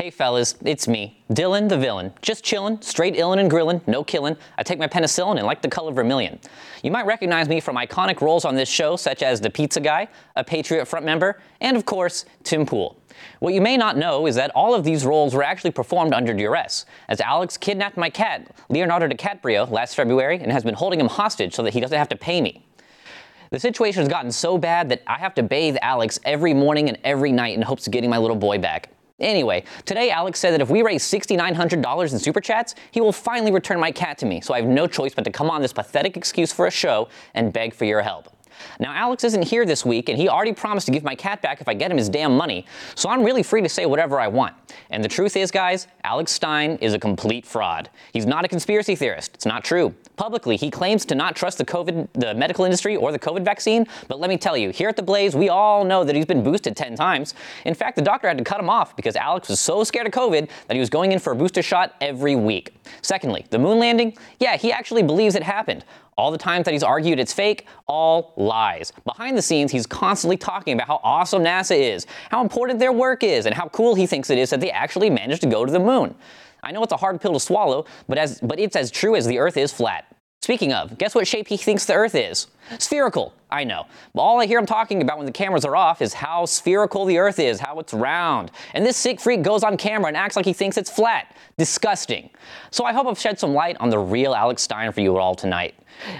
Hey fellas, it's me, Dylan the villain. Just chillin', straight illin' and grillin', no killin'. I take my penicillin and like the color vermilion. You might recognize me from iconic roles on this show, such as the pizza guy, a Patriot front member, and of course, Tim Pool. What you may not know is that all of these roles were actually performed under duress, as Alex kidnapped my cat, Leonardo DiCaprio, last February and has been holding him hostage so that he doesn't have to pay me. The situation has gotten so bad that I have to bathe Alex every morning and every night in hopes of getting my little boy back. Anyway, today Alex said that if we raise $6,900 in super chats, he will finally return my cat to me, so I have no choice but to come on this pathetic excuse for a show and beg for your help. Now, Alex isn't here this week, and he already promised to give my cat back if I get him his damn money, so I'm really free to say whatever I want. And the truth is, guys, Alex Stein is a complete fraud. He's not a conspiracy theorist. It's not true. Publicly, he claims to not trust the COVID, the medical industry or the COVID vaccine, but let me tell you, here at the Blaze, we all know that he's been boosted 10 times. In fact, the doctor had to cut him off because Alex was so scared of COVID that he was going in for a booster shot every week. Secondly, the moon landing, yeah, he actually believes it happened. All the times that he's argued it's fake, all lies. Behind the scenes, he's constantly talking about how awesome NASA is, how important their work is, and how cool he thinks it is that they actually managed to go to the moon. I know it's a hard pill to swallow, but, as, but it's as true as the Earth is flat. Speaking of, guess what shape he thinks the Earth is? Spherical. I know. But all I hear him talking about when the cameras are off is how spherical the Earth is, how it's round. And this sick freak goes on camera and acts like he thinks it's flat. Disgusting. So I hope I've shed some light on the real Alex Stein for you all tonight.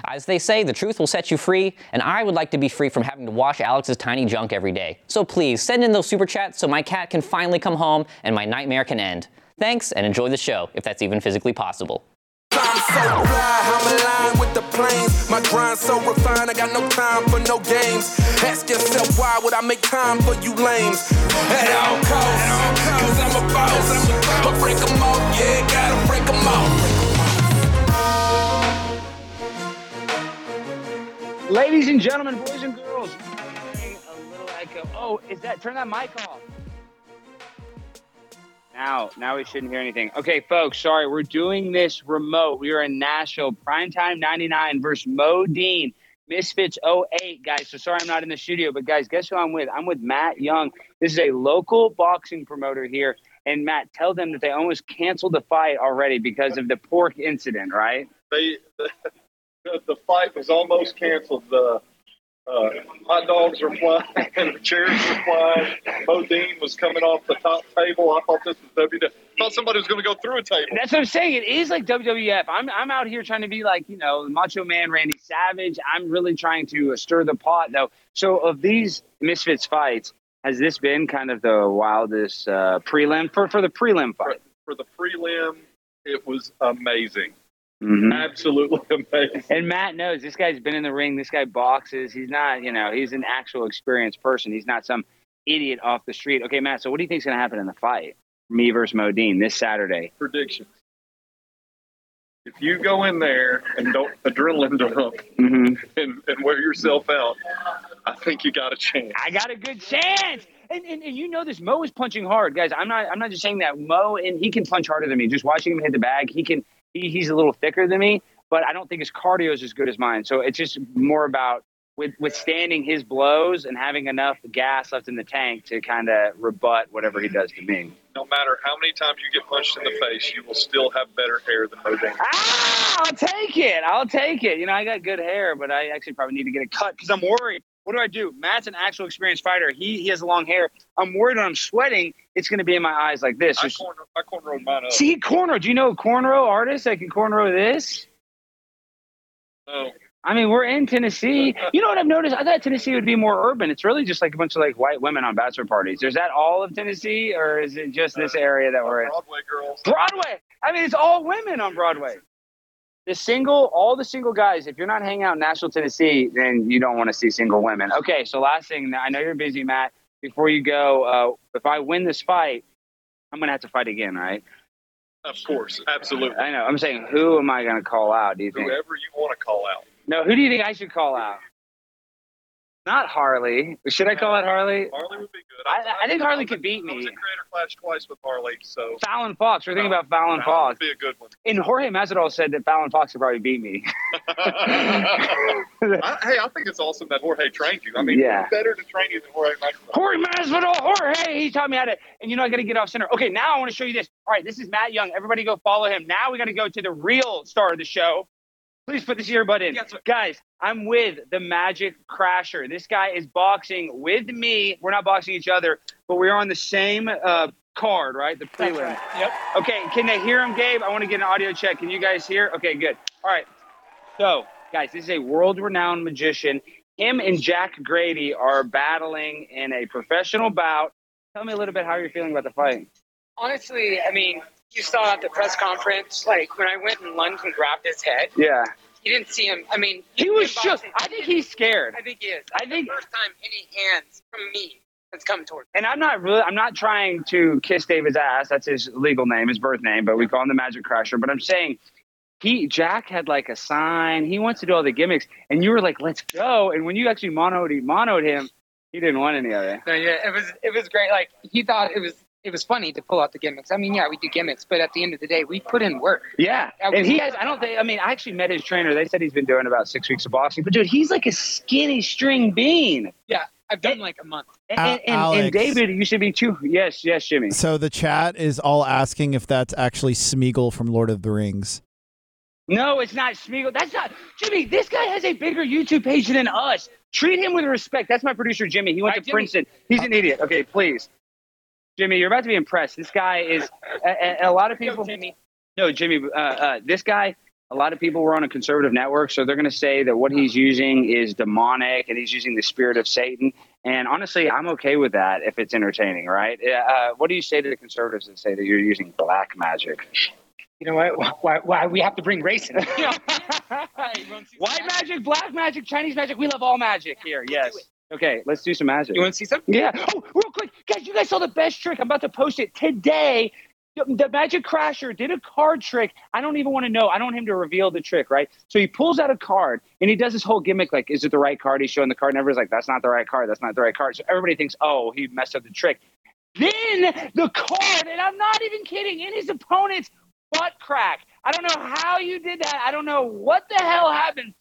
As they say, the truth will set you free, and I would like to be free from having to wash Alex's tiny junk every day. So please send in those super chats so my cat can finally come home and my nightmare can end. Thanks and enjoy the show, if that's even physically possible. I'm so fly, I'm aligned with the planes. My grind so refined, I got no time for no games. Ask yourself why would I make time for you lames? At all costs, cause I'm a boss. But break them off, yeah, gotta break them off. Ladies and gentlemen, boys and girls, a little echo. Oh, is that turn that mic off? Now, now we shouldn't hear anything. Okay, folks, sorry, we're doing this remote. We are in Nashville, primetime 99 versus Mo Deen, Misfits 08, guys. So sorry I'm not in the studio, but guys, guess who I'm with? I'm with Matt Young. This is a local boxing promoter here. And Matt, tell them that they almost canceled the fight already because of the pork incident, right? They the, the fight was almost canceled. The uh, hot dogs were flying, chairs were flying. Mo Deen was coming off the top table. I thought this was WWF. I thought somebody was going to go through a table. That's what I'm saying. It is like WWF. I'm I'm out here trying to be like you know Macho Man Randy Savage. I'm really trying to uh, stir the pot though. So of these Misfits fights, has this been kind of the wildest uh, prelim for for the prelim For, fight? for the prelim, it was amazing. Mhm. Absolutely amazing. And Matt knows this guy's been in the ring. This guy boxes. He's not, you know, he's an actual experienced person. He's not some idiot off the street. Okay, Matt. So what do you think's going to happen in the fight? Me versus Mo Deen this Saturday. Predictions. If you go in there and don't adrenaline dump hmm and, and wear yourself out, I think you got a chance. I got a good chance. And, and, and you know this Mo is punching hard, guys. I'm not I'm not just saying that Mo and he can punch harder than me. Just watching him hit the bag, he can he, he's a little thicker than me, but I don't think his cardio is as good as mine. So it's just more about with withstanding his blows and having enough gas left in the tank to kind of rebut whatever he does to me. No matter how many times you get punched in the face, you will still have better hair than Mo Deen. Ah, I'll take it. I'll take it. You know, I got good hair, but I actually probably need to get it cut because I'm worried. What do I do? Matt's an actual experienced fighter. He he has long hair. I'm worried when I'm sweating, it's going to be in my eyes like this. I, corner, I cornrowed mine up. See, cornrow. Do you know a cornrow artists that can cornrow this? Oh, I mean, we're in Tennessee. You know what I've noticed? I thought Tennessee would be more urban. It's really just like a bunch of like white women on bachelor parties. Is that all of Tennessee, or is it just this uh, area that uh, we're in? Broadway girls. Broadway. I mean, it's all women on Broadway. The single, all the single guys. If you're not hanging out in Nashville, Tennessee, then you don't want to see single women. Okay, so last thing. I know you're busy, Matt. Before you go, uh, if I win this fight, I'm gonna have to fight again, right? Of course, absolutely. I know. I'm saying, who am I gonna call out? Do you think? Whoever you want to call out. No, who do you think I should call out? Not Harley. Should I call it Harley? Harley would be good. I- I think Harley could beat I was me. in Creator Clash twice with Harley, so Fallon Fox. We're thinking about Fallon that Fox. would be a good one. And Jorge Masvidal said that Fallon Fox would probably beat me. I, hey, I think it's awesome that Jorge trained you. I mean, Yeah. better to train you than Jorge Masvidal? Jorge Masvidal, Jorge, he taught me how to. And you know, I got to get off center. Okay, now I want to show you this. All right, this is Matt Young. Everybody go follow him. Now we got to go to the real star of the show. Please put this earbud in. Guys, I'm with the Magic Crasher. This guy is boxing with me. We're not boxing each other, but we're on the same uh, card, right? The prelim. Yep. Okay, can they hear him, Gabe? I want to get an audio check. Can you guys hear? Okay, good. All right. So, guys, this is a world renowned magician. Him and Jack Grady are battling in a professional bout. Tell me a little bit how you're feeling about the fight. Honestly, I mean, you saw at the press conference, like when I went and lunged and grabbed his head, Yeah. you didn't see him. I mean, He in was just. I think he's scared. I think he is. I think- the first time any hands from me has come towards. And I'm not really, I'm not trying to kiss David's ass. That's his legal name, his birth name, but we call him the Magic Crasher. But I'm saying he, Jack had like a sign. He wants to do all the gimmicks. And you were like, let's go. And when you actually monoed, monoed him, he didn't want any of it. So yeah, it was it was great. Like he thought it was it was funny to pull out the gimmicks. I mean, yeah, we do gimmicks, but at the end of the day, we put in work. Yeah. And he has, I don't think, I mean, I actually met his trainer. They said he's been doing about six weeks of boxing. But dude, he's like a skinny string bean. Yeah, I've done like a month. And, and, and, and David, you should be too. Yes, yes, Jimmy. So the chat is all asking if that's actually Smeagol from Lord of the Rings. No, it's not Smeagol. That's not Jimmy. This guy has a bigger YouTube page than us. Treat him with respect. That's my producer, Jimmy. He went Hi, to Jimmy. Princeton. He's an uh, idiot. Okay, please, Jimmy. You're about to be impressed. This guy is. A, a, lot of people. Jimmy. No, Jimmy. Uh, uh, this guy. A lot of people were on a conservative network, so they're going to say that what he's using is demonic and he's using the spirit of Satan. And honestly, I'm okay with that if it's entertaining, right? Uh, what do you say to the conservatives that say that you're using black magic? You know what? Why, why we have to bring race in? You know? You wanna see some White magic, black magic, Chinese magic. We love all magic here. Yes. Okay, let's do some magic. You want to see some? Yeah. Oh, real quick, guys, you guys saw the best trick. I'm about to post it today. The, Magic Crasher did a card trick. I don't even want to know. I don't want him to reveal the trick, right? So he pulls out a card and he does this whole gimmick like, is it the right card? He's showing the card, and everybody's like, that's not the right card. That's not the right card. So everybody thinks, oh, he messed up the trick. Then the card, and I'm not even kidding, in his opponent's butt crack. I don't know how you did that. I don't know what the hell happened.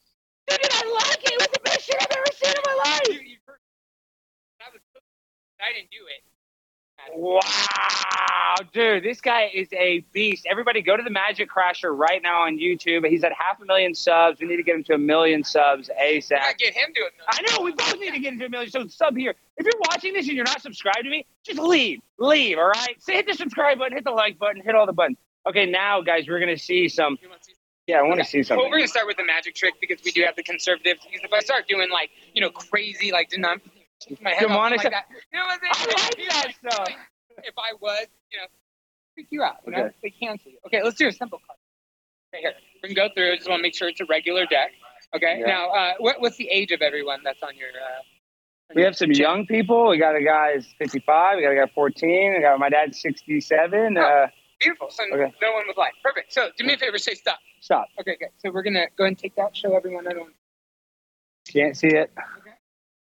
Dude, I like it. It was the best shit I've ever seen in my life. You- you heard- I was- I didn't do it. Wow, dude, this guy is a beast. Everybody go to the Magic Crasher right now on YouTube. He's at half a million subs. We need to get him to a million subs I ASAP. gotta get him to it. I know, we both need to get into a million. So sub here. If you're watching this and you're not subscribed to me, just leave. Leave, all right? So hit the subscribe button, hit the like button, hit all the buttons. Okay, now, guys, we're going to see some. You want to see Yeah, I want to see something. Well, we're gonna start with the magic trick because we do have the conservative. Because if I start doing like you know crazy like denom- my head Demonic like that, you know what I'm I like that stuff. If I was, you know, freak you out. You know, Okay. they cancel you. Okay, let's do a simple card. Right here, we can go through. I just want to make sure it's a regular deck. Okay. Yeah. Now, uh, what, what's the age of everyone that's on your? Uh, on We your have some young people. We got a guy who's 55. We got a guy 14. We got my dad 67. Uh, Beautiful. So Okay. no one was live. Perfect. So do me a favor, say stop. stop. Okay, good. So we're gonna go ahead and take that. Show everyone. Everyone. Can't see it. Okay.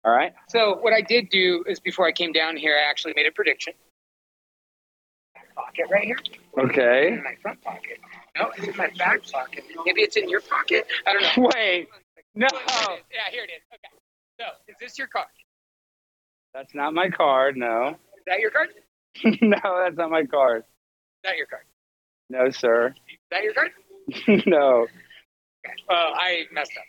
All right. So what I did do is before I came down here, I actually made a prediction. Pocket right here. Okay. In my front pocket. No, it's in my back pocket. Maybe it's in your pocket. I don't know. Wait. No. Yeah, here it is. Okay. So is this your card? That's not my card. No. Is that your card? No, that's not my card. That your card? No, sir. Is that your card? no. Okay. Well, I messed up.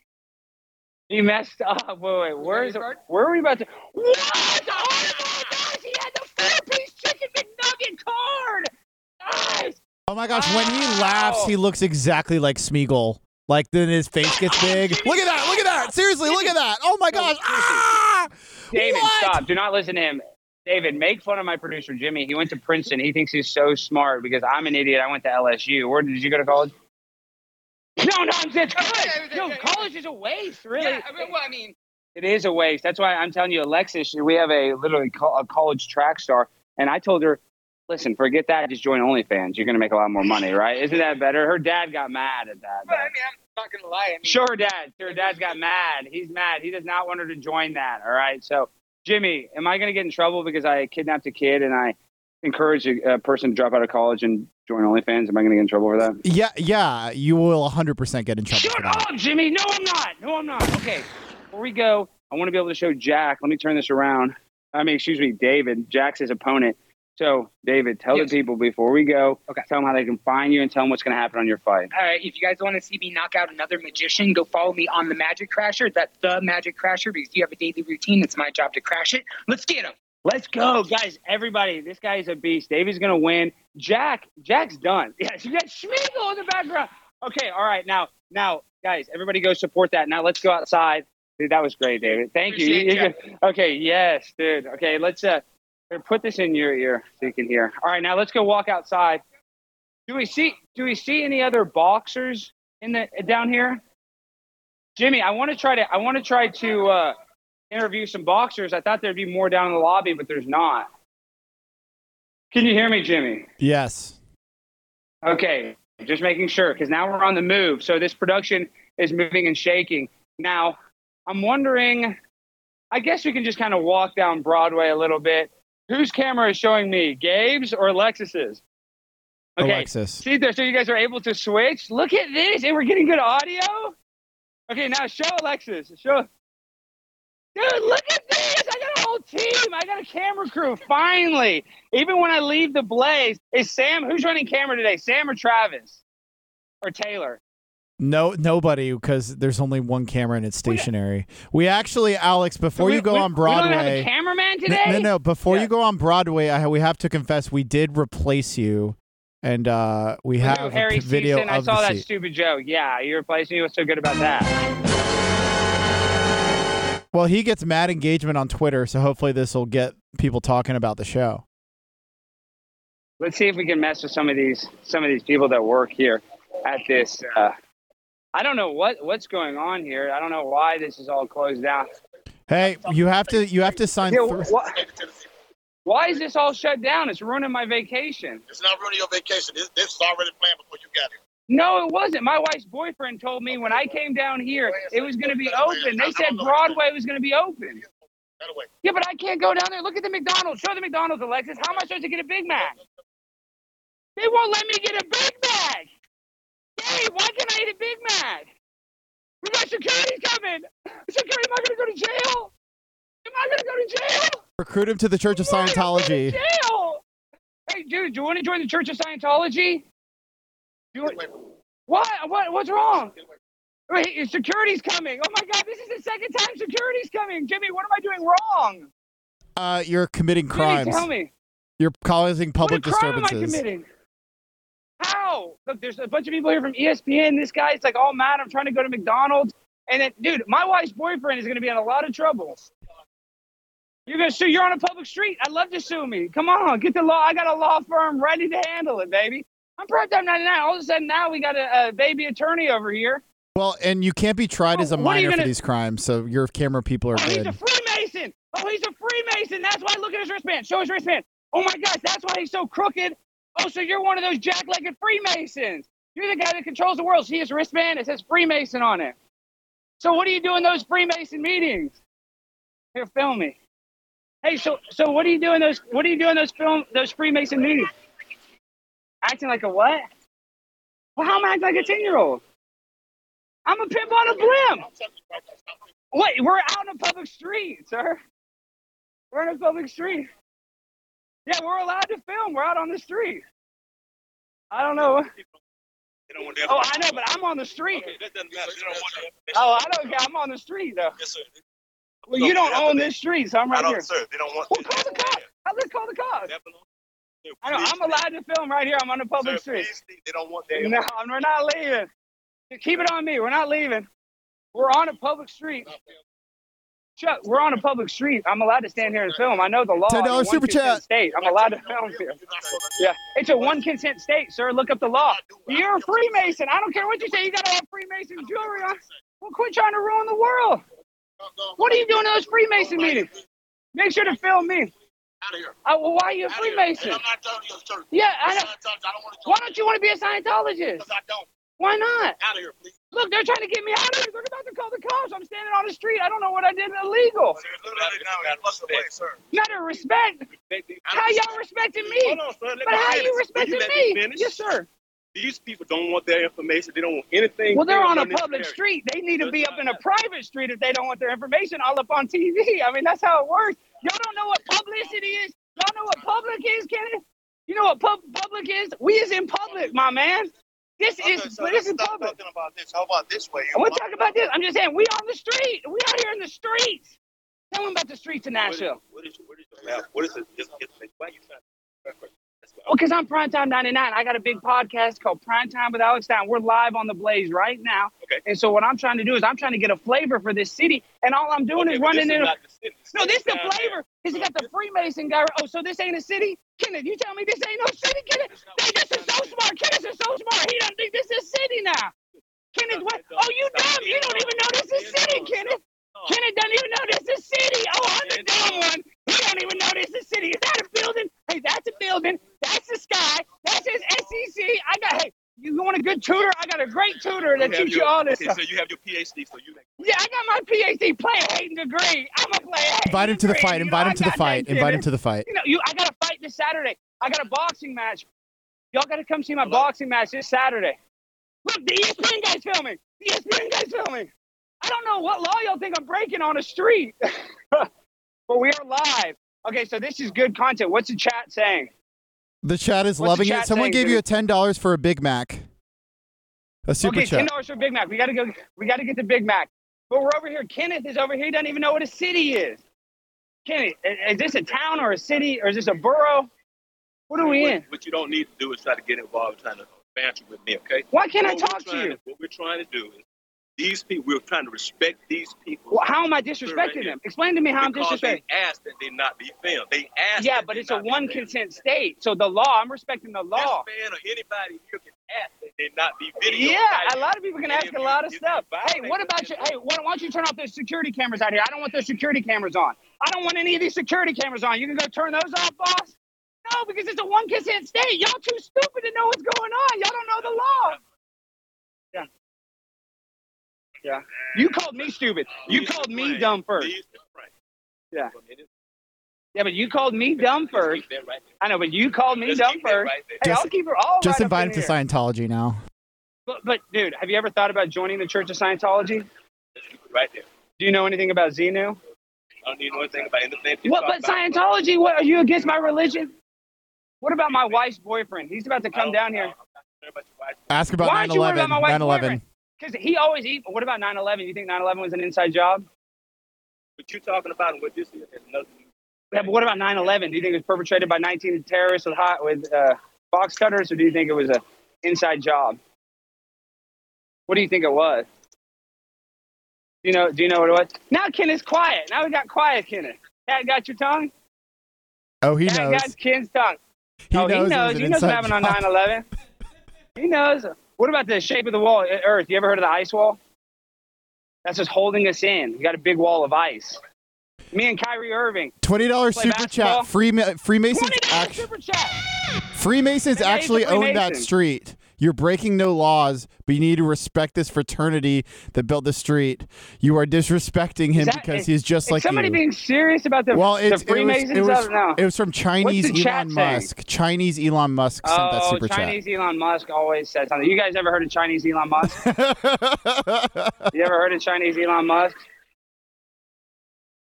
He messed up. Wait, wait. Where is your card? Where are we about to? What? Oh my gosh! He had the four-piece chicken McNugget card. Guys. Oh my gosh, when he laughs, he looks exactly like Smeagol. Like then his face gets big. Look at that! Look at that! Seriously, look at that! Oh my gosh! Ah! David, What? stop. Do not listen to him. David, make fun of my producer Jimmy. He went to Princeton. He thinks he's so smart because I'm an idiot. I went to LSU. Where did you go to college? No, no, it's good. No, college is a waste, really. Yeah, I mean, well, I mean, It is a waste. That's why I'm telling you, Alexis, we have a literally a college track star. And I told her, listen, forget that. Just join OnlyFans. You're going to make a lot more money, right? Isn't that better? Her dad got mad at that. well, I mean, I'm, not gonna lie. I mean, her dad. Her dad's got mad. He's mad. He does not want her to join that. All right. So, Jimmy, am I going to get in trouble because I kidnapped a kid and I encouraged a, a person to drop out of college and join OnlyFans? Am I going to get in trouble for that? Yeah, yeah, you will 100% get in trouble Shut up, Jimmy. No, I'm not. No, I'm not. Okay. Before we go, I want to be able to show Jack. Let me turn this around. I mean, excuse me, David. Jack's his opponent. So, David, tell Yes. the people before we go. Okay. Tell them how they can find you and tell them what's going to happen on your fight. All right, if you guys want to see me knock out another magician, go follow me on the Magic Crasher. That's the Magic Crasher because you have a daily routine. It's my job to crash it. Let's get him. Let's go, guys! Everybody, this guy is a beast. David's gonna win. Jack, Jack's done. Yes, you got Smeagol in the background. Okay, all right, now, now, guys, everybody go support that. Now let's go outside. Dude, that was great, David. Thank you. Appreciate You- you can- okay, yes, dude. Okay, let's uh, here, put this in your ear so you can hear. All right, now let's go walk outside. Do we see? Do we see any other boxers in the down here? Jimmy, I want to try to. I want to try to. uh interview some boxers. I thought there'd be more down in the lobby, but there's not. Can you hear me, Jimmy? Yes. Okay, just making sure because now we're on the move. So this production is moving and shaking. Now, I'm wondering. I guess we can just kind of walk down Broadway a little bit. Whose camera is showing me, Gabe's or Alexis's? Okay, Alexis. See there, so you guys are able to switch. Look at this, and we're getting good audio. Okay, now show Alexis. Show. Dude, look at this! I got a whole team. I got a camera crew. Finally, even when I leave the blaze, is Sam? Who's running camera today? Sam or Travis or Taylor? No, nobody, because there's only one camera and it's stationary. We actually, Alex, before We- you go we- on We don't have a Broadway. cameraman No, today. no, no. Before Yeah. you go on Broadway, I, we have to confess we did replace you, and uh, we Ooh, have Harry a p- video Season. I saw that seat. stupid joke. Yeah, you replaced me. What's so good about that? Well, he gets mad engagement on Twitter, so hopefully this will get people talking about the show. let's see if we can mess with some of these some of these people that work here at this uh I don't know what what's going on here. I don't know why this is all closed down. Hey, you have to you have to sign. Yeah, thr- wh- why is this all shut down? It's ruining my vacation. It's not ruining your vacation. This, this is already planned before you got here. No, it wasn't. My wife's boyfriend told me when I came down here it was going to be open. They said Broadway was going to be open. By the way, Yeah, but I can't go down there. Look at the McDonald's. Show the McDonald's, Alexis. How am I supposed to get a Big Mac? They won't let me get a Big Mac. Hey, why can't I eat a Big Mac? We got security coming. Security, am I going to go to jail? Am I going to go to jail? Recruit him to the Church of Am I gonna go to Scientology. jail? Hey, dude, do you want to join the Church of Scientology? Do you, get away from me. what? What? What's wrong? Wait, security's coming. Oh my God, this is the second time security's coming. Jimmy, what am I doing wrong? Uh, you're committing Jimmy, crimes. tell me. You're causing public what crime am I disturbances. committing? Look, there's a bunch of people here from ESPN. This guy's like all mad. I'm trying to go to McDonald's. And then, dude, my wife's boyfriend is going to be in a lot of trouble. You're going to sue. You're on a public street. I'd love to sue me. Come on, get the law. I got a law firm ready to handle it, baby. I'm Prime Time 99. All of a sudden, now we got a, a baby attorney over here. Well, and you can't be tried as a Oh, are you minor for gonna- these crimes, so your camera people are Oh, he's a Freemason. Oh, he's a Freemason. That's why. Look at his wristband. Show his wristband. Oh my gosh, that's why he's so crooked. Oh, so you're one of those jack-legged Freemasons. You're the guy that controls the world. See his wristband? It says Freemason on it. So what do you do in those Freemason meetings? Here, film me. Hey, so so what do you do in those? What do you do in those film those Freemason meetings? Acting like a what? Well, how am I acting like a ten-year-old? I'm a pimp on a blimp. Wait, we're out in a public street, sir. We're in a public street. Yeah, we're allowed to film. We're out on the street. I don't know. They don't. Oh, I know, but I'm on the street. Okay, that doesn't matter. They don't want that. Oh, I don't care. I'm on the street, though. Yes, sir. Well, No, you don't own this street, so I'm right I don't, here. sir. They don't want. Well, call the cops. Let's call the cops. I know. I'm allowed to film right here. I'm on a public Sir, street. please, They don't want that. No, we're not leaving. Keep it on me. We're not leaving. We're on a public street. Chuck, we're on a public street. I'm allowed to stand here and film. I know the law. $10 in a one super chat. State. I'm allowed to film here. Yeah, it's a one consent state, sir. Look up the law. You're a Freemason. I don't care what you say. You gotta have Freemason jewelry on. Well, quit trying to ruin the world. What are you doing in those Freemason meetings? Make sure to film me. Out of here. Uh, well, why are you a Out of here. Freemason? I'm not telling you, church. Yeah, I know. not telling you. I don't want to. Why don't you want to be a Scientologist? Because I don't. Why not? Out of here, please. Look, they're trying to get me out of here. They're about to call the cops. I'm standing on the street. I don't know what I did illegal. Sir, literally now, plus away, sir. Not a respect. How y'all respecting me? Hold on, sir. Let But me how you respecting me? finish? Yes, sir. These people don't want their information. They don't want anything. Well, they're on a public street. They need to be up in a private street if they don't want their information all up on TV. I mean, that's how it works. Y'all don't know what publicity is. Y'all know what public is, Kenneth? You know what pub- public is? We is in public, my man. This Okay, is so this let's is stop public. talking about this. How about this way? And we're talking about this. I'm just saying, we on the street. We out here in the streets. Tell them about the streets in Nashville. What is, what is, your map? what is it? It's, it's, why you trying to? Let's go. Well, Oh, because I'm Primetime 99. I got a big podcast called Primetime with Alex Down. We're live on the Blaze right now. Okay. And so what I'm trying to do is I'm trying to get a flavor for this city. And all I'm doing Okay, is running is in. the. No, this is the flavor. He's got the Freemason guy. Oh, so this ain't a city? Kenneth, you tell me this ain't no city, Kenneth? Hey, this is so smart. Kenneth is so smart. He don't think this is city now. Kenneth, what? Oh, you dumb. You don't even know this is city, Kenneth. Kenneth doesn't even know this is city. Oh, I'm the dumb one. He don't even know this is city. Is that a building? Hey, that's a building. That's the sky. That says SEC. I got, hey, you want a good tutor? I got a great tutor that teaches you all this okay, stuff. So you have your PhD, so you make. Yeah, I got my PhD player hating degree. I'm a player Invite him to the fight. Invite him to the fight. Invite him to the fight. You know, you. I got a fight this Saturday. I got a boxing match. Y'all got to come see my boxing match this Saturday. Look, the ESPN guy's filming. The ESPN guy's filming. I don't know what law y'all think I'm breaking on a street, but we are live. Okay, so this is good content. What's the chat saying? The chat is What's loving chat it. Someone saying, gave you a ten dollars for a Big Mac. A super okay, ten dollars for Big Mac. We gotta go. We gotta get the Big Mac. But we're over here. Kenneth is over here. He doesn't even know what a city is. Kenneth, is this a town or a city or is this a borough? What are we what, in? What you don't need to do is try to get involved, trying to banter with me, okay? Why can't I What we're talk to trying you? What we're trying to do is these people. We're trying to respect these people. Well, how am I disrespecting them? Explain to me how I'm because disrespecting. they asked that they not be filmed. They asked. Yeah, that but they it's a not be one filmed. consent state. So the law, I'm respecting the This law. man or anybody here can ask that they not be videoed. Yeah, a lot of people can And ask if a you- lot of if you stuff. violate Hey, what about you? Hey, why, why don't you turn off those security cameras out here? I don't want those security cameras on. I don't want any of these security cameras on. You can go turn those off, boss. No, because it's a one consent state. Y'all too stupid to know what's going on. Y'all don't know the law. Yeah. Yeah. You called me stupid. You called me dumb first. Leave the frame. Yeah. For a minute. Yeah, but you called me dumb first. keep that right there. I know, but you called me dumb first. Hey, I'll Just- keep her all Just right up invite in him to here. Scientology now. But, but, dude, have you ever thought about joining the Church of Scientology? Just keep it right there. Do you know anything about Xenu? I don't need to know anything about anything. What? talk But about. Scientology? What? Are you against my religion? What about my wife's boyfriend? He's about to come oh, down here about. Ask about Why aren't you worried 9/11. about my wife's 9/11. Because he always. eat. what about 9/11? You think 9/11 was an inside job? What you talking about and what this is is nothing. Yeah, but what about 9/11? Do you think it was perpetrated by 19 terrorists with hot with uh, box cutters, or do you think it was a inside job? What do you think it was? Do you know? Do you know what it was? Now Kenneth's quiet. Now we got quiet, Kenneth. Cat got your tongue. Oh, he Cat knows. got Ken's tongue. He oh, knows. he knows. He knows what happened on job. 9/11. he knows. What about the shape of the wall, uh, Earth? You ever heard of the ice wall? That's just holding us in. You got a big wall of ice. Me and Kyrie Irving. Twenty dollars super basketball? chat. Freema- Freemasons actually super chat. Freemasons actually own that street. You're breaking no laws, but you need to respect this fraternity that built the street. You are disrespecting him that- because is- he's just Is like somebody you. being serious about the, well, the it's, it was, Freemasons? it, was, I don't know. it was from Chinese the chat Elon saying? Musk. Chinese Elon Musk sent that oh, super Chinese Elon Musk always says something. You guys ever heard of Chinese Elon Musk? you ever heard of Chinese Elon Musk?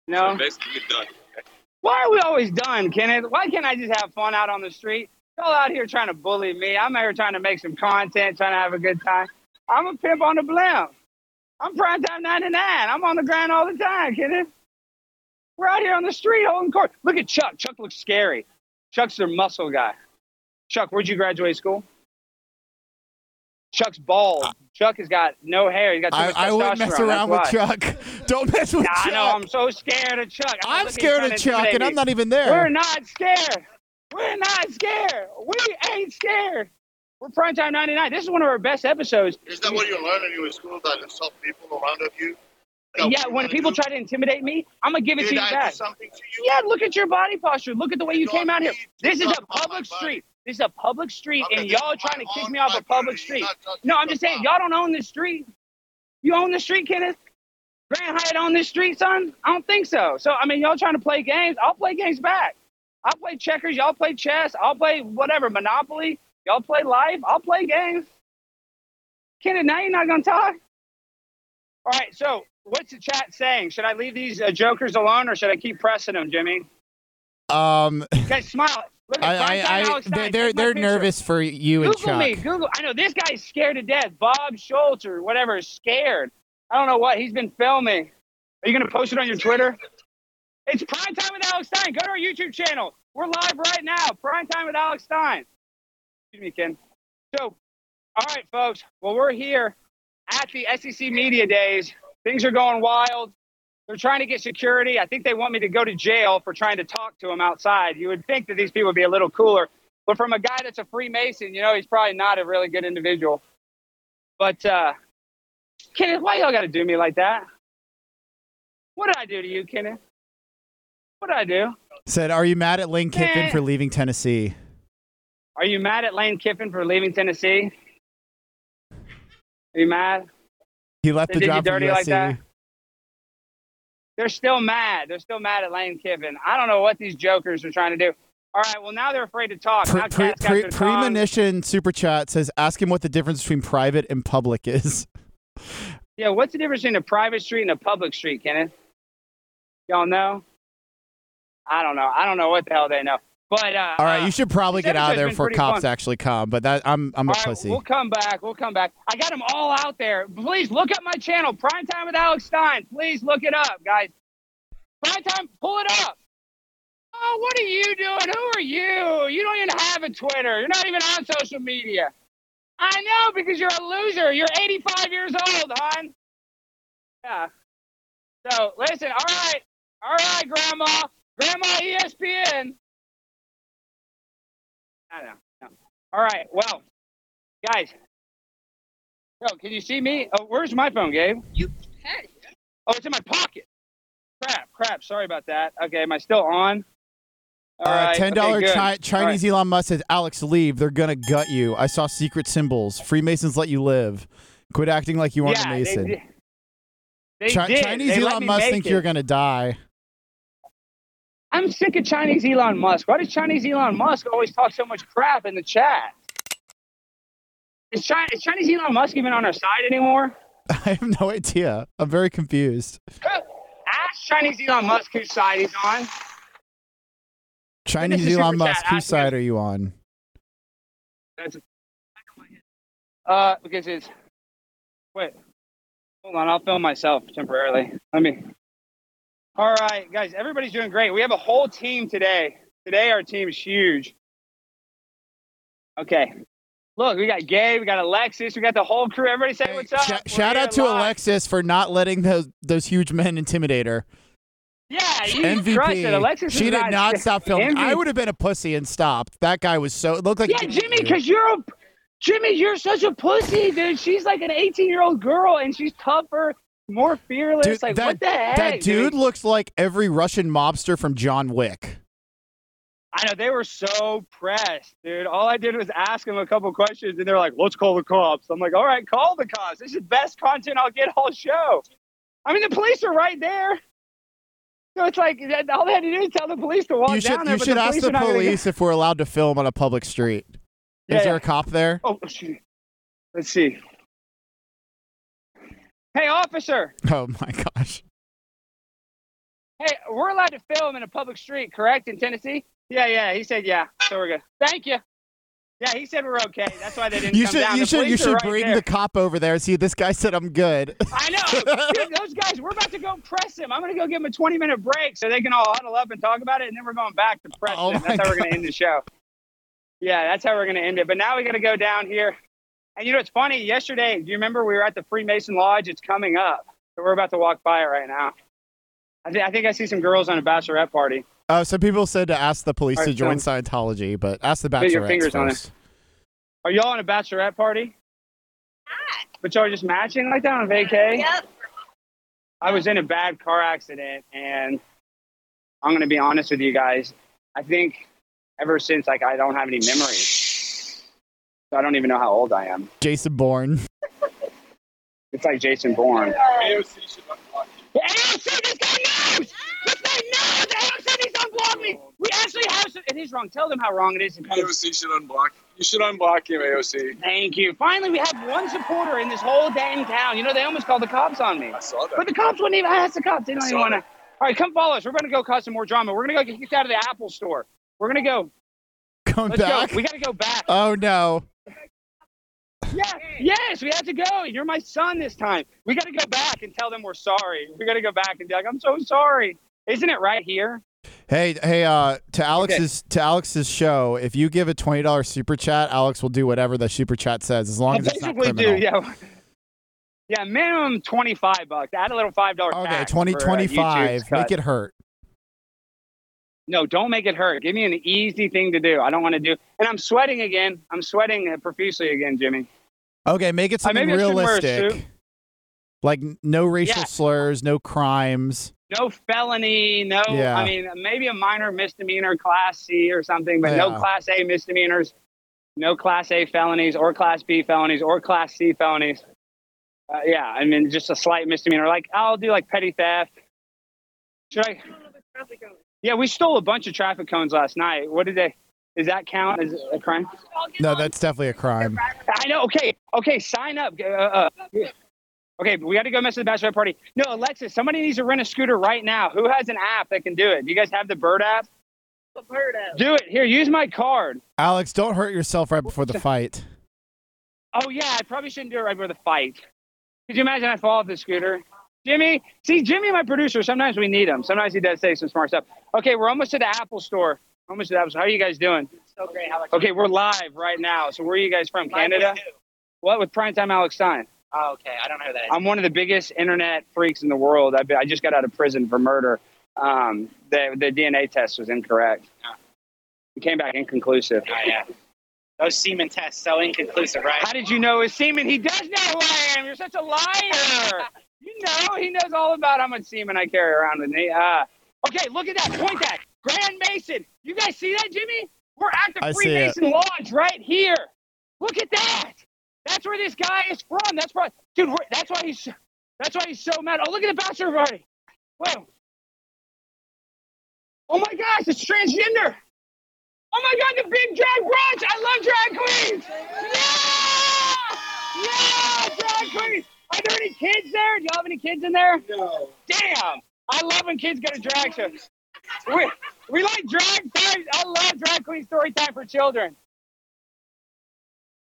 No. Basically, done. Why are we always done, Kenneth? Why can't I just have fun out on the street? Y'all out here trying to bully me. I'm out here trying to make some content, trying to have a good time. I'm a pimp on the blimp. I'm primetime 99. I'm on the grind all the time, Kenneth. We're out here on the street holding court. Look at Chuck. Chuck looks scary. Chuck's their muscle guy. Chuck, where'd you graduate school? Chuck's bald. Chuck has got no hair. He's got too I, much I wouldn't mess around with Chuck. Don't mess with Nah, I Chuck. know. I'm so scared of Chuck. I'm looking, scared of Chuck, and I'm not even there. We're not scared. We're not scared. We ain't scared. We're Primetime 99. This is one of our best episodes. Is that what you're learning you were in school that insult people around of you? That Yeah, when people gonna try to intimidate me, I'm going to give do? it to Did you I back. do something to you? Yeah, look at your body posture. Look at the way you You came out here. This is a public street. This is a public street, and y'all trying to kick me off a public street. No, I'm just saying, y'all don't own this street. You own the street, Kenneth? Grand Hyatt on this street, son? I don't think so. So, I mean, y'all trying to play games. I'll play games back. I'll play checkers. Y'all play chess. I'll play whatever, Monopoly. Y'all play life. I'll play games. Kenneth, now you're not going to talk? All right, so what's the chat saying? Should I leave these uh, jokers alone or should I keep pressing them, Jimmy? Um, Guys, smile. Look at I, I, I they're they're, they're nervous for you and Google Chuck. me. Google. I know this guy's scared to death. Bob Schultz or whatever is scared. I don't know what he's been filming. Are you gonna post it on your Twitter? It's prime time with Alex Stein. Go to our YouTube channel. We're live right now. Prime time with Alex Stein. Excuse me, Ken. So, all right, folks. Well, we're here at the SEC Media Days. Things are going wild. They're trying to get security. I think they want me to go to jail for trying to talk to them outside. You would think that these people would be a little cooler. But from a guy that's a Freemason, you know, he's probably not a really good individual. But, uh, Kenneth, why y'all got to do me like that? What did I do to you, Kenneth? What did I do? Said, are you mad at Lane Kiffin Eh. for leaving Tennessee? Are you mad at Lane Kiffin for leaving Tennessee? Are you mad? He left They the job for dirty like that? They're still mad. They're still mad at Lane Kiffin. I don't know what these jokers are trying to do. All right, well, now they're afraid to talk. Pre- pre- pre- premonition super chat says, ask him what the difference between private and public is. Yeah, what's the difference between a private street and a public street, Kenneth? Y'all know? I don't know. I don't know what the hell they know. But uh, All right, uh, you should probably get out of there before cops fun. actually come. But that I'm I'm a All right, pussy. We'll come back. We'll come back. I got them all out there. Please look up my channel, Prime Time with Alex Stein. Please look it up, guys. Prime Time, pull it up. Oh, what are you doing? Who are you? You don't even have a Twitter. You're not even on social media. I know because you're a loser. You're 85 years old, hon. Yeah. So listen. All right. All right, Grandma. Grandma ESPN. I know. All right. Well, guys. Yo, can you see me? Oh, where's my phone, Gabe? You had it. Oh, it's in my pocket. Crap, crap. Sorry about that. Okay, am I still on? All uh, right. ten dollar okay, chi- Chinese Elon Musk says, Alex, leave. They're gonna gut you. I saw secret symbols. Freemasons let you live. Quit acting like you aren't yeah, a Mason. They, they Chi- did. Chinese They Elon Musk think it. you're gonna die. I'm sick of Chinese Elon Musk. Why does Chinese Elon Musk always talk so much crap in the chat? Is, China, is Chinese Elon Musk even on our side anymore? I have no idea. I'm very confused. Ask Chinese Elon Musk whose side he's on. Chinese Elon Musk, whose side are you on? That's uh because it's wait. Hold on, I'll film myself temporarily. Let me All right, guys, everybody's doing great. We have a whole team today. Today our team is huge. Okay. Look, we got Gabe, we got Alexis, we got the whole crew. Everybody say what's up. Sh- shout out to live. Alexis for not letting those those huge men intimidate her. Yeah, you MVP. crushed it. Alexis she did not stop filming. I would have been a pussy and stopped. That guy was so. It looked like. Yeah, Jimmy, because you're a Jimmy, you're such a pussy, dude. She's like an 18 year old girl, and she's tougher, more fearless. Dude, like that, what the heck? that dude dude? looks like every Russian mobster from John Wick. I know they were so pressed, dude. All I did was ask them a couple questions, and they're like, "Let's call the cops." I'm like, "All right, call the cops. This is the best content I'll get all show." I mean, the police are right there. So it's like all they had to do is tell the police to walk you should down there. you should the ask the are not gonna get- police if we're allowed to film on a public street. Yeah, Is there yeah. a cop there? Oh. Let's see. Hey, officer. Oh my gosh. Hey, we're allowed to film in a public street, correct, in Tennessee? Yeah, yeah. He said, yeah. So we're good. Thank you. Yeah, he said we're okay. That's why they didn't You come should down. you The should you should right bring there. the cop over there. See, this guy said I'm good. I know. Dude, those guys, we're about to go press him. I'm going to go give him a 20 minute break so they can all huddle up and talk about it, and then we're going back to press Oh him. That's how we're going to end the show. Yeah, that's how we're going to end it. But now we got to go down here. And you know, it's funny. Yesterday, do you remember we were at the Freemason Lodge? It's coming up. So we're about to walk by it right now. I, thi- I think I see some girls on a bachelorette party. Uh, some people said to ask the police All to join son. Scientology, but ask the bachelorette. Put your bachelorettes fingers on it. Are y'all on a bachelorette party? But y'all are just matching like that on vacay? Yep. I was in a bad car accident, and I'm going to be honest with you guys. I think ever since, like, I don't have any memories. I don't even know how old I am. Jason Bourne. It's like Jason Bourne. AOC should unblock you. The AOC, this guy knows! This guy knows! The AOC needs to unblock me! We actually have some. It is wrong. Tell them how wrong it is. And kind of, AOC should unblock. You should unblock him, AOC. thank you. Finally, we have one supporter in this whole dang town. You know, they almost called the cops on me. I saw that. But the cops wouldn't even ask the cops. They don't even want to. All right, come follow us. We're going to go cause some more drama. We're going to go get kicked out of the Apple store. We're going to go. Come Let's back. go. We got to go back. Oh no. Yeah, yes, we have to go. You're my son this time. We got to go back and tell them we're sorry. We got to go back and be like, I'm so sorry. Isn't it right here? Hey, hey, uh, to Alex's to Alex's show, if you give a twenty dollars super chat, Alex will do whatever the super chat says, as long I as it's not criminal. do. Yeah. Yeah, minimum 25 bucks. Add a little $5 Okay, tax twenty uh, twenty five. Make it hurt. No, don't make it hurt. Give me an easy thing to do. I don't want to do. And I'm sweating again. I'm sweating profusely again, Jimmy. Okay, make it Uh, something maybe I shouldn't wear a realistic. suit. Like no racial Yeah. slurs, no crimes. No felony. No, Yeah. I mean, maybe a minor misdemeanor, class C or something, but no class A misdemeanors, no class A felonies or class B felonies or class C felonies. Uh, yeah, I mean, just a slight misdemeanor. Like, I'll do like petty theft. Should I? Yeah, we stole a bunch of traffic cones last night. What did they? Does that count as a crime? No, that's definitely a crime. I know. Okay. Okay. Sign up. Uh, uh, okay. We got to go mess with the bachelor party. No, Alexis, somebody needs to rent a scooter right now. Who has an app that can do it? Do you guys have the Bird app? The bird app. Do it. Here, use my card. Alex, don't hurt yourself right before the fight. Oh, yeah. I probably shouldn't do it right before the fight. Could you imagine I fall off the scooter? Jimmy, see, Jimmy, my producer, sometimes we need him. Sometimes he does say some smart stuff. Okay, we're almost at the Apple store. Almost to the Apple store. How are you guys doing? So great. How about you? Okay, we're live right now. So where are you guys from? Live Canada? with? What? With Primetime Alex Stein. Oh, okay. I don't know who that is. I'm one of the biggest internet freaks in the world. I've I just got out of prison for murder. Um, the, the DNA test was incorrect. Oh. It came back inconclusive. oh, yeah. Those semen tests so inconclusive, right? How did you know his semen? He does know who I am. You're such a liar. know, he knows all about how much semen I carry around with me. Uh, okay, look at that. Point that. Grand Mason. You guys see that, Jimmy? We're at the I. Freemason Lodge right here. Look at that. That's where this guy is from. That's why, dude. That's why he's. That's why he's so mad. Oh, look at the bachelor party. Whoa. Oh my gosh, it's transgender. Oh my god, the big drag brunch. I love drag queens. Yeah! Yeah, drag queens. Are there any kids there? Do y'all have any kids in there? No. Damn. I love when kids go to drag shows. We, we like drag time. I love drag queen story time for children.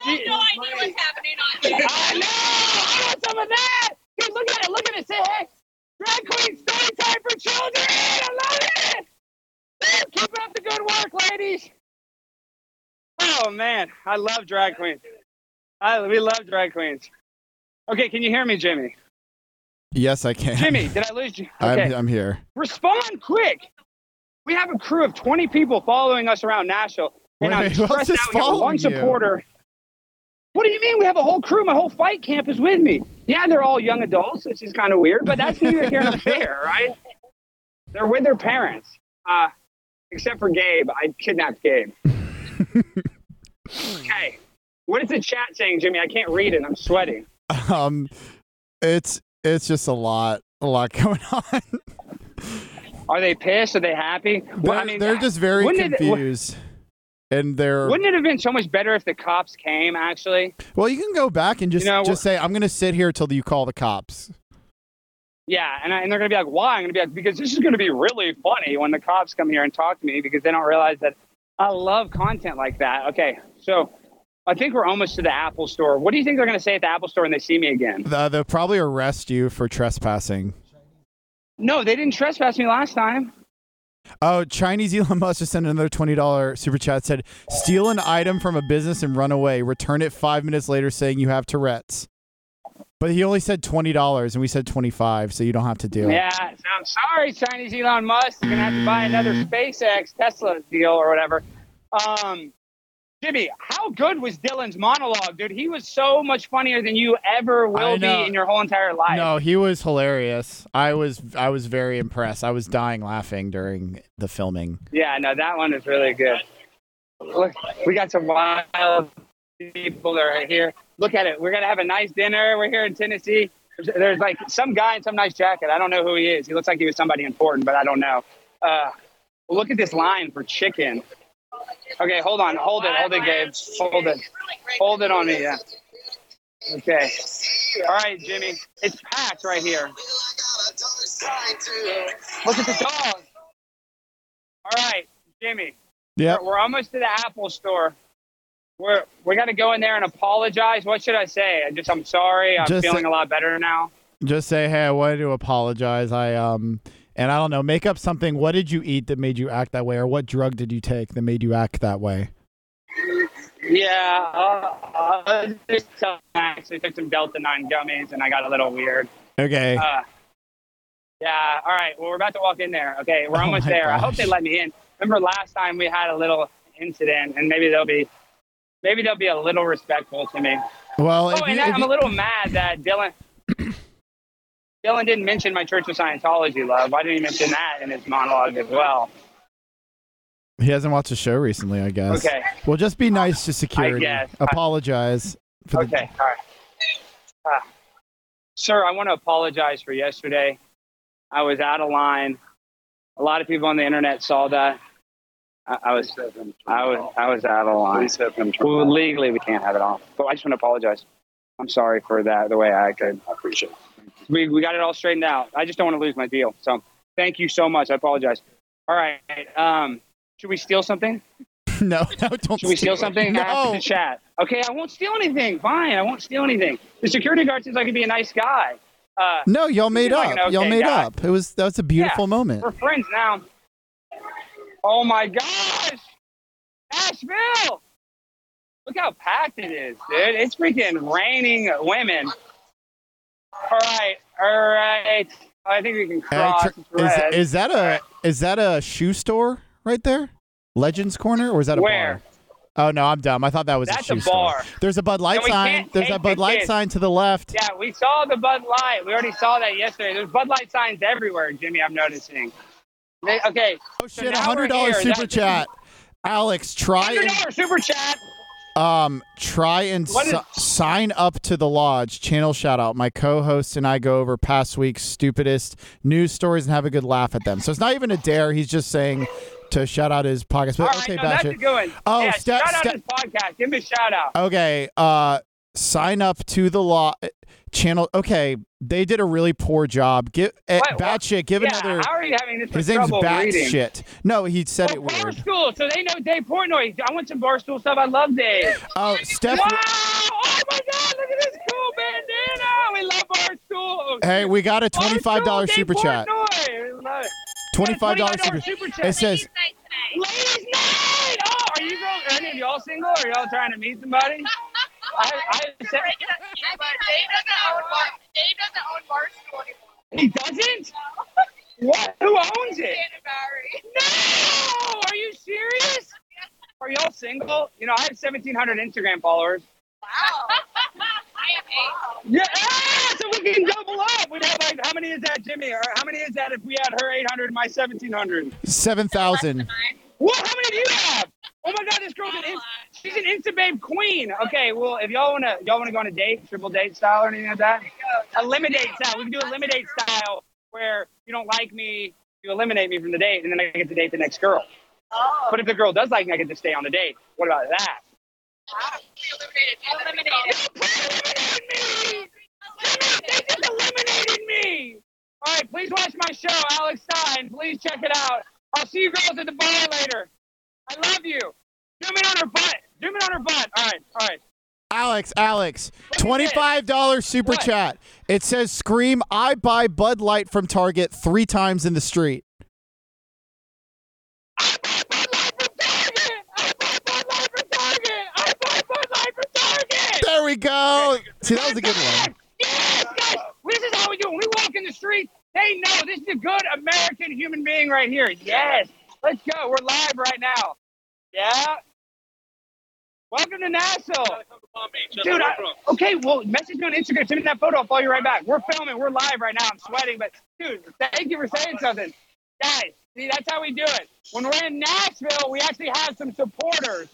I have no idea what's happening on here. I know. I want some of that. Dude, look at it. Look at it. Say, hey, drag queen story time for children. I love it. Dude, keep up the good work, ladies. Oh man, I love drag queens. I, we love drag queens. Okay, can you hear me, Jimmy? Yes, I can. Jimmy, did I lose you? Okay. I'm, I'm here. Respond quick. We have a crew of 20 people following us around Nashville. And Wait, I'm wait, who else stressed out. We one you? supporter. What do you mean? We have a whole crew. My whole fight camp is with me. Yeah, they're all young adults, which is kind of weird, but that's neither here nor there, right? They're with their parents. Uh, except for Gabe. I kidnapped Gabe. okay. What is the chat saying, Jimmy? I can't read it. I'm sweating. Um, it's it's just a lot, a lot going on. Are they pissed? Are they happy? They're, Well, I mean, they're just very wouldn't it- confused, and they're Wouldn't it have been so much better if the cops came, actually? well. You can go back and just You know, just say, "I'm going to sit here till you call the cops." Yeah, and, I, and they're going to be like, why? I'm going to be like, because this is going to be really funny when the cops come here and talk to me because they don't realize that I love content like that. Okay, so I think we're almost to the Apple store. What do you think they're going to say at the Apple store when they see me again? Uh, they'll probably arrest you for trespassing. No, they didn't trespass me last time. Oh, Chinese Elon Musk just sent another twenty dollar super chat. Said, "Steal an item from a business and run away. Return it five minutes later, saying you have Tourette's." But he only said twenty dollars, and we said twenty five, so you don't have to do it. Yeah, so I'm sorry, Chinese Elon Musk. You're gonna have to buy another SpaceX Tesla deal or whatever. Um, Jimmy, how good was Dylan's monologue, dude? He was so much funnier than you ever will be in your whole entire life. No, he was hilarious. I was I was very impressed. I was dying laughing during the filming. Yeah, no, that one is really good. Look, we got some wild people that are here. Look at it. We're gonna have a nice dinner. We're here in Tennessee. There's, there's like some guy in some nice jacket. I don't know who he is. He looks like he was somebody important, but I don't know. Uh, look at this line for chicken. Okay, hold on. Hold it. Hold it, Gabe. Hold it. Hold it on me. Yeah. Okay. All right, Jimmy. It's packed right here. Look at the dog. All right, Jimmy. Yeah. We're, we're almost to the Apple store. We're we got to go in there and apologize. What should I say? I just I'm sorry. I'm Just feeling say- a lot better now. Just say, hey, I wanted to apologize. I um, and I don't know, make up something. What did you eat that made you act that way, or what drug did you take that made you act that way? Yeah, uh, I actually took some Delta Nine gummies and I got a little weird. Okay. Uh, yeah. All right. Well, we're about to walk in there. Okay, we're Oh almost there. I hope they let me in. Remember last time we had a little incident, and maybe they'll be, maybe they'll be a little respectful to me. well, Oh, and if I'm you- a little mad that Dylan. Dylan didn't mention my Church of Scientology love. Why didn't he mention that in his monologue as well? he hasn't watched the show recently, I guess. Okay. Well, just be nice to security. I guess. Apologize. For the, Okay. All right. Uh, sir, I want to apologize for yesterday. I was out of line. A lot of people on the internet saw that. I, I was, I was, I was out of line. Please have him turn Well, legally, we can't have it on. But I just want to apologize. I'm sorry for that, the way I acted. I appreciate it. We, we got it all straightened out. I just don't want to lose my deal. So thank you so much. I apologize. All right. Um, should we steal something? no, no, don't. Should we steal something after No. the chat? Okay, I won't steal anything. Fine, I won't steal anything. The security guard seems like he'd be a nice guy. Uh, No, y'all made seems like up. okay y'all made guy. up. It was that was a beautiful Yeah, moment. We're friends now. Oh my gosh, Asheville! Look how packed it is, dude. It's freaking raining women. All right, all right. I think we can cross. tr- is, is that a is that a shoe store right there? Legends Corner, or is that a Where? bar? Oh no, I'm dumb. I thought that was That's a a shoe bar. store. There's a Bud Light sign. There's a Bud Light tickets. sign to the left. Yeah, we saw the Bud Light. We already saw that yesterday. There's Bud Light signs everywhere, Jimmy. I'm noticing. They- okay. Oh shit! A now hundred dollar super chat. Alex, try Hundred dollar super chat. Um try and si- sign up to the lodge. Channel shout out. My co-host and I go over past week's stupidest news stories and have a good laugh at them. So it's not even a dare. He's just saying to shout out his podcast. But All right, okay, no, that's a good one. Oh, yeah, shout out his podcast. Give him a shout out. Okay, uh sign up to the law channel. Okay, they did a really poor job. Give uh, What- what- Batshit, give yeah, another how are you having this His name's trouble reading? Batshit. No, he said it Oh, weird. Barstool, so they know Dave Portnoy. I want some Barstool stuff. I love Dave. Oh, Steph Wow! Oh my God! Look at this cool bandana. We love Barstool. Hey, we got a twenty-five dollar Dave super chat. Portnoy. Love it. Twenty-five dollar $25 super. super chat. It says Ladies' night! Oh, are you girls, are any of y'all single? Are y'all trying to meet somebody? I, I said, Dave doesn't own Bar. Dave doesn't own Barstool anymore. he doesn't? What? Who owns it? Shannon Bowery. No! Are you serious? Are y'all single? You know, I have 1,700 Instagram followers. Wow. I am Yeah, ah, so we can double up. We'd have like, how many is that, Jimmy? Or how many is that if we had her 800 and my 1,700? seven thousand. What? How many do you have? Oh my God, this girl's an in- she's an Insta babe queen. Okay, well, if y'all wanna y'all wanna go on a date, triple date style or anything like that, eliminate style. We can do eliminate style where you don't like me, you eliminate me from the date, and then I get to date the next girl. Oh. But if the girl does like me, I get to stay on the date. What about that? Eliminated. Eliminated. Eliminated me! They just eliminated me! All right, please watch my show, Alex Stein. Please check it out. I'll see you girls at the bar later. I love you. Zoom in on her butt. Zoom in on her butt. All right, all right. Alex, Alex, Look at this. twenty-five dollar super What? chat. It says, "Scream! I buy Bud Light from Target three times in the street." I buy Bud Light from Target. I buy Bud Light from Target. I buy Bud Light from Target. There we go. See, that was a good one. Yes, guys. This is how we do it. When we walk in the street, they know this is a good American human being right here. Yes. Let's go. We're live right now. Yeah. Welcome to Nashville. Dude, I, okay, well, message me on Instagram. Send me that photo. I'll follow you right back. We're filming. We're live right now. I'm sweating, but dude, thank you for saying something. Guys, see, that's how we do it. When we're in Nashville, we actually have some supporters.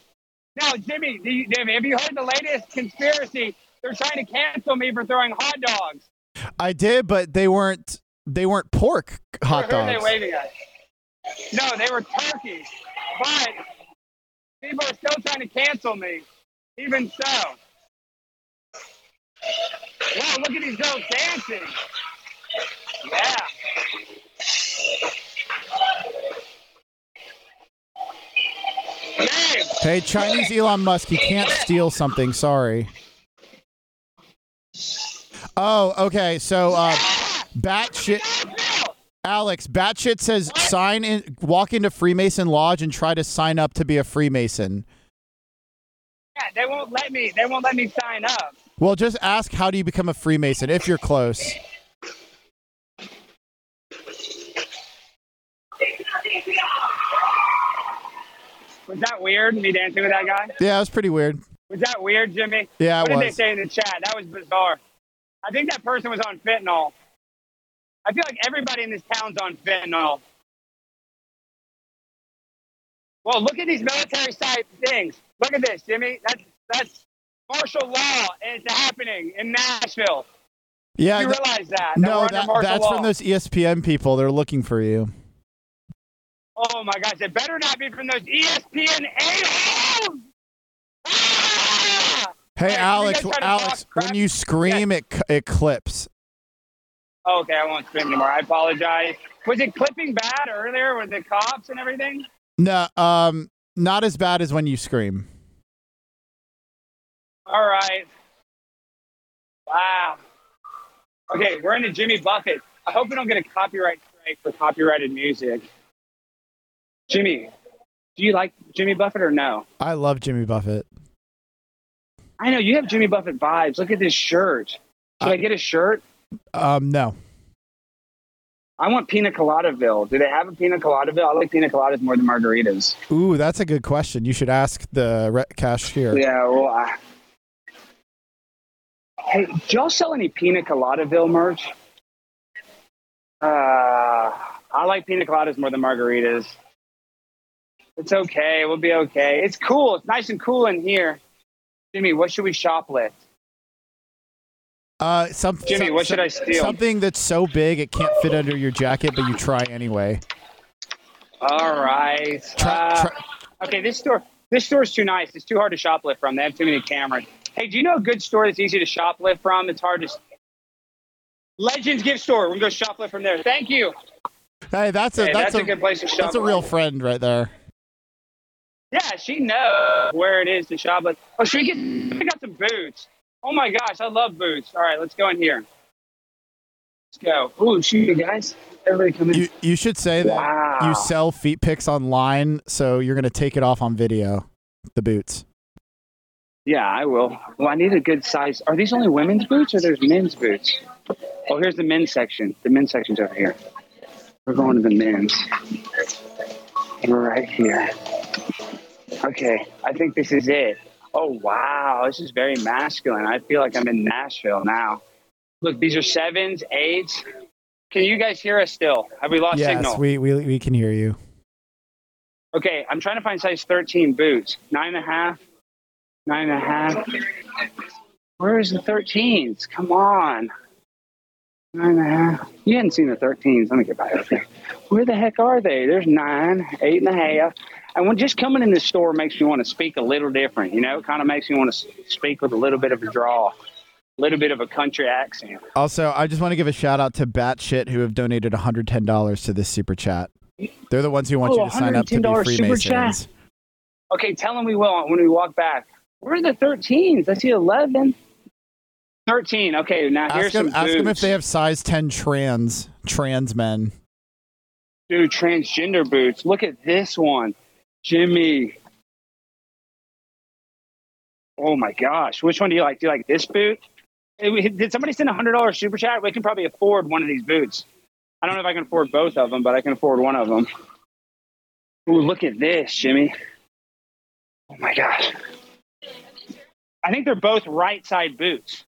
Now, Jimmy, do you, Jimmy, have you heard the latest conspiracy? They're trying to cancel me for throwing hot dogs. I did, but they weren't they weren't pork hot Who are they dogs. waving at? No, they were turkeys. But people are still trying to cancel me. Even so. Wow, look at these girls dancing. Yeah. Dave, Hey, Chinese Elon Musk, you can't steal something. Sorry. Oh, okay. So, uh, batshit. Alex, batshit says sign in, walk into Freemason Lodge and try to sign up to be a Freemason. yeah, they won't let me. They won't let me sign up. Well, just ask how do you become a Freemason if you're close. Was that weird? Me dancing with that guy? Yeah, it was pretty weird. Was that weird, Jimmy? Yeah, What did they say in the chat? That was bizarre. I think that person was on fentanyl. I feel like everybody in this town's on fentanyl. Well, look at these military side things. Look at this, Jimmy. That's that's martial law, and it's happening in Nashville. Yeah, you realize that? that no, that, that's law. from those ESPN people. They're looking for you. Oh my gosh! It better not be from those ESPN a-holes! Ah! Hey, you Alex, guys try to Alex, when you scream, it it clips. Okay, I won't scream anymore. I apologize. Was it clipping bad earlier with the cops and everything? No, um, not as bad as when you scream. All right. Wow. Okay, we're into Jimmy Buffett. I hope we don't get a copyright strike for copyrighted music. Jimmy, do you like Jimmy Buffett or no? I love Jimmy Buffett. I know you have Jimmy Buffett vibes. Look at this shirt. Should I get a shirt? Um, no. I want Pina Coladaville. Do they have a Pina Coladaville? I like Pina Coladas more than margaritas. Ooh, that's a good question. You should ask the re- cashier. Yeah, well, I... hey, do y'all sell any Pina Coladaville merch? Uh, I like Pina Coladas more than margaritas. It's okay. We'll be okay. It's cool. It's nice and cool in here. Jimmy, what should we shoplift? Uh, some, Jimmy, some- what should I steal? Something that's so big it can't fit under your jacket, but you try anyway. All right. Uh, okay, this store this store's too nice. It's too hard to shoplift from. They have too many cameras. Hey, do you know a good store that's easy to shoplift from? It's hard to. Legends Gift Store. We're gonna go shoplift from there. Thank you. Hey, that's a Hey, that's, that's a good place to shop. That's a real friend right there. Yeah, she knows where it is to shoplift. Oh, should we get? I got some boots. Oh my gosh, I love boots. All right, let's go in here. Let's go. Ooh, shoot, you guys. Everybody come in. You you should say that Wow. you sell feet pics online, so you're gonna take it off on video. The boots. Yeah, I will. Well, I need a good size. Are these only women's boots or there's men's boots? Oh, here's the men's section. The men's section's over here. We're going to the men's. We're right here. Okay, I think this is it. Oh, wow. This is very masculine. I feel like I'm in Nashville now. Look, these are sevens, eights. Can you guys hear us still? Have we lost yes, signal? we, we we can hear you. Okay, I'm trying to find size 13 boots. Nine and a half, nine and a half. Where is the 13s? Come on. Nine and a half. You hadn't seen the 13s. Let me get back up there. Where the heck are they? There's nine, eight and a half. And when just coming in the store makes me want to speak a little different, you know, it kind of makes me want to speak with a little bit of a draw, a little bit of a country accent. Also, I just want to give a shout out to Batshit who have donated $110 to this super chat. They're the ones who want Oh, you to sign up to be $110 super chat. Freemasons. Okay, tell them we will when we walk back. Where are the 13s? I see 11. 13. Okay, now here's Ask them, some ask them if they have size 10 trans trans men. Dude, transgender boots. Look at this one. Jimmy. Oh my gosh. Which one do you like? Do you like this boot? Did somebody send a $100 super chat? We can probably afford one of these boots. I don't know if I can afford both of them, but I can afford one of them. Ooh, look at this, Jimmy. Oh my gosh. I think they're both right side boots.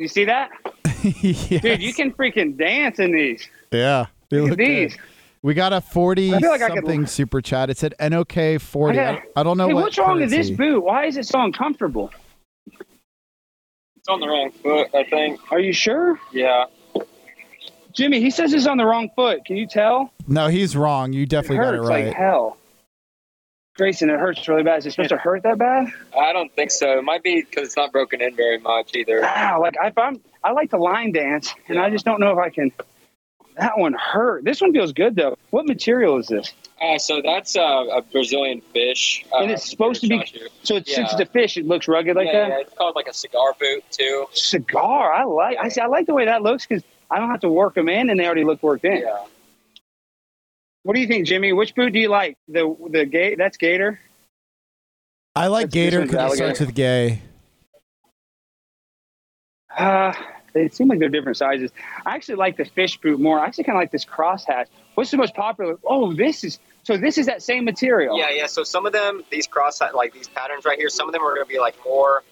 Did you see that? Yes. Dude, you can freaking dance in these. Yeah. They Look look these. good. We got a 40 I feel like I could- something super chat. It said NOK 40. I, I don't- gotta- I don't know hey, what what's wrong with this boot? Why is it so uncomfortable? It's on the wrong foot, I think. Are you sure? Yeah. Jimmy, he says it's on the wrong foot. Can you tell? No, he's wrong. You It definitely got hurts it right. like hell. Grayson, it hurts really bad. Is it supposed to hurt that bad? I don't think so. It might be because it's not broken in very much either. Ah, like if I'm, I like the line dance, and I just don't know if I can. That one hurt. This one feels good though. What material is this? Uh, so that's uh, a Brazilian fish. Uh, and it's supposed to be. So it's, since it's a fish, it looks rugged like yeah, that. Yeah, it's called like a cigar boot too. Cigar. I like. I see. I like the way that looks because I don't have to work them in, and they already look worked in. Yeah. What do you think, Jimmy? Which boot do you like? The the gate. That's Gator. I like That's- Gator because it starts with gay. Uh, they seem like they're different sizes. I actually like the fish boot more. I actually kind of like this crosshatch. What's the most popular? Oh, this is so. This is that same material. Yeah, yeah. So some of them, these cross like these patterns right here, some of them are going to be like more like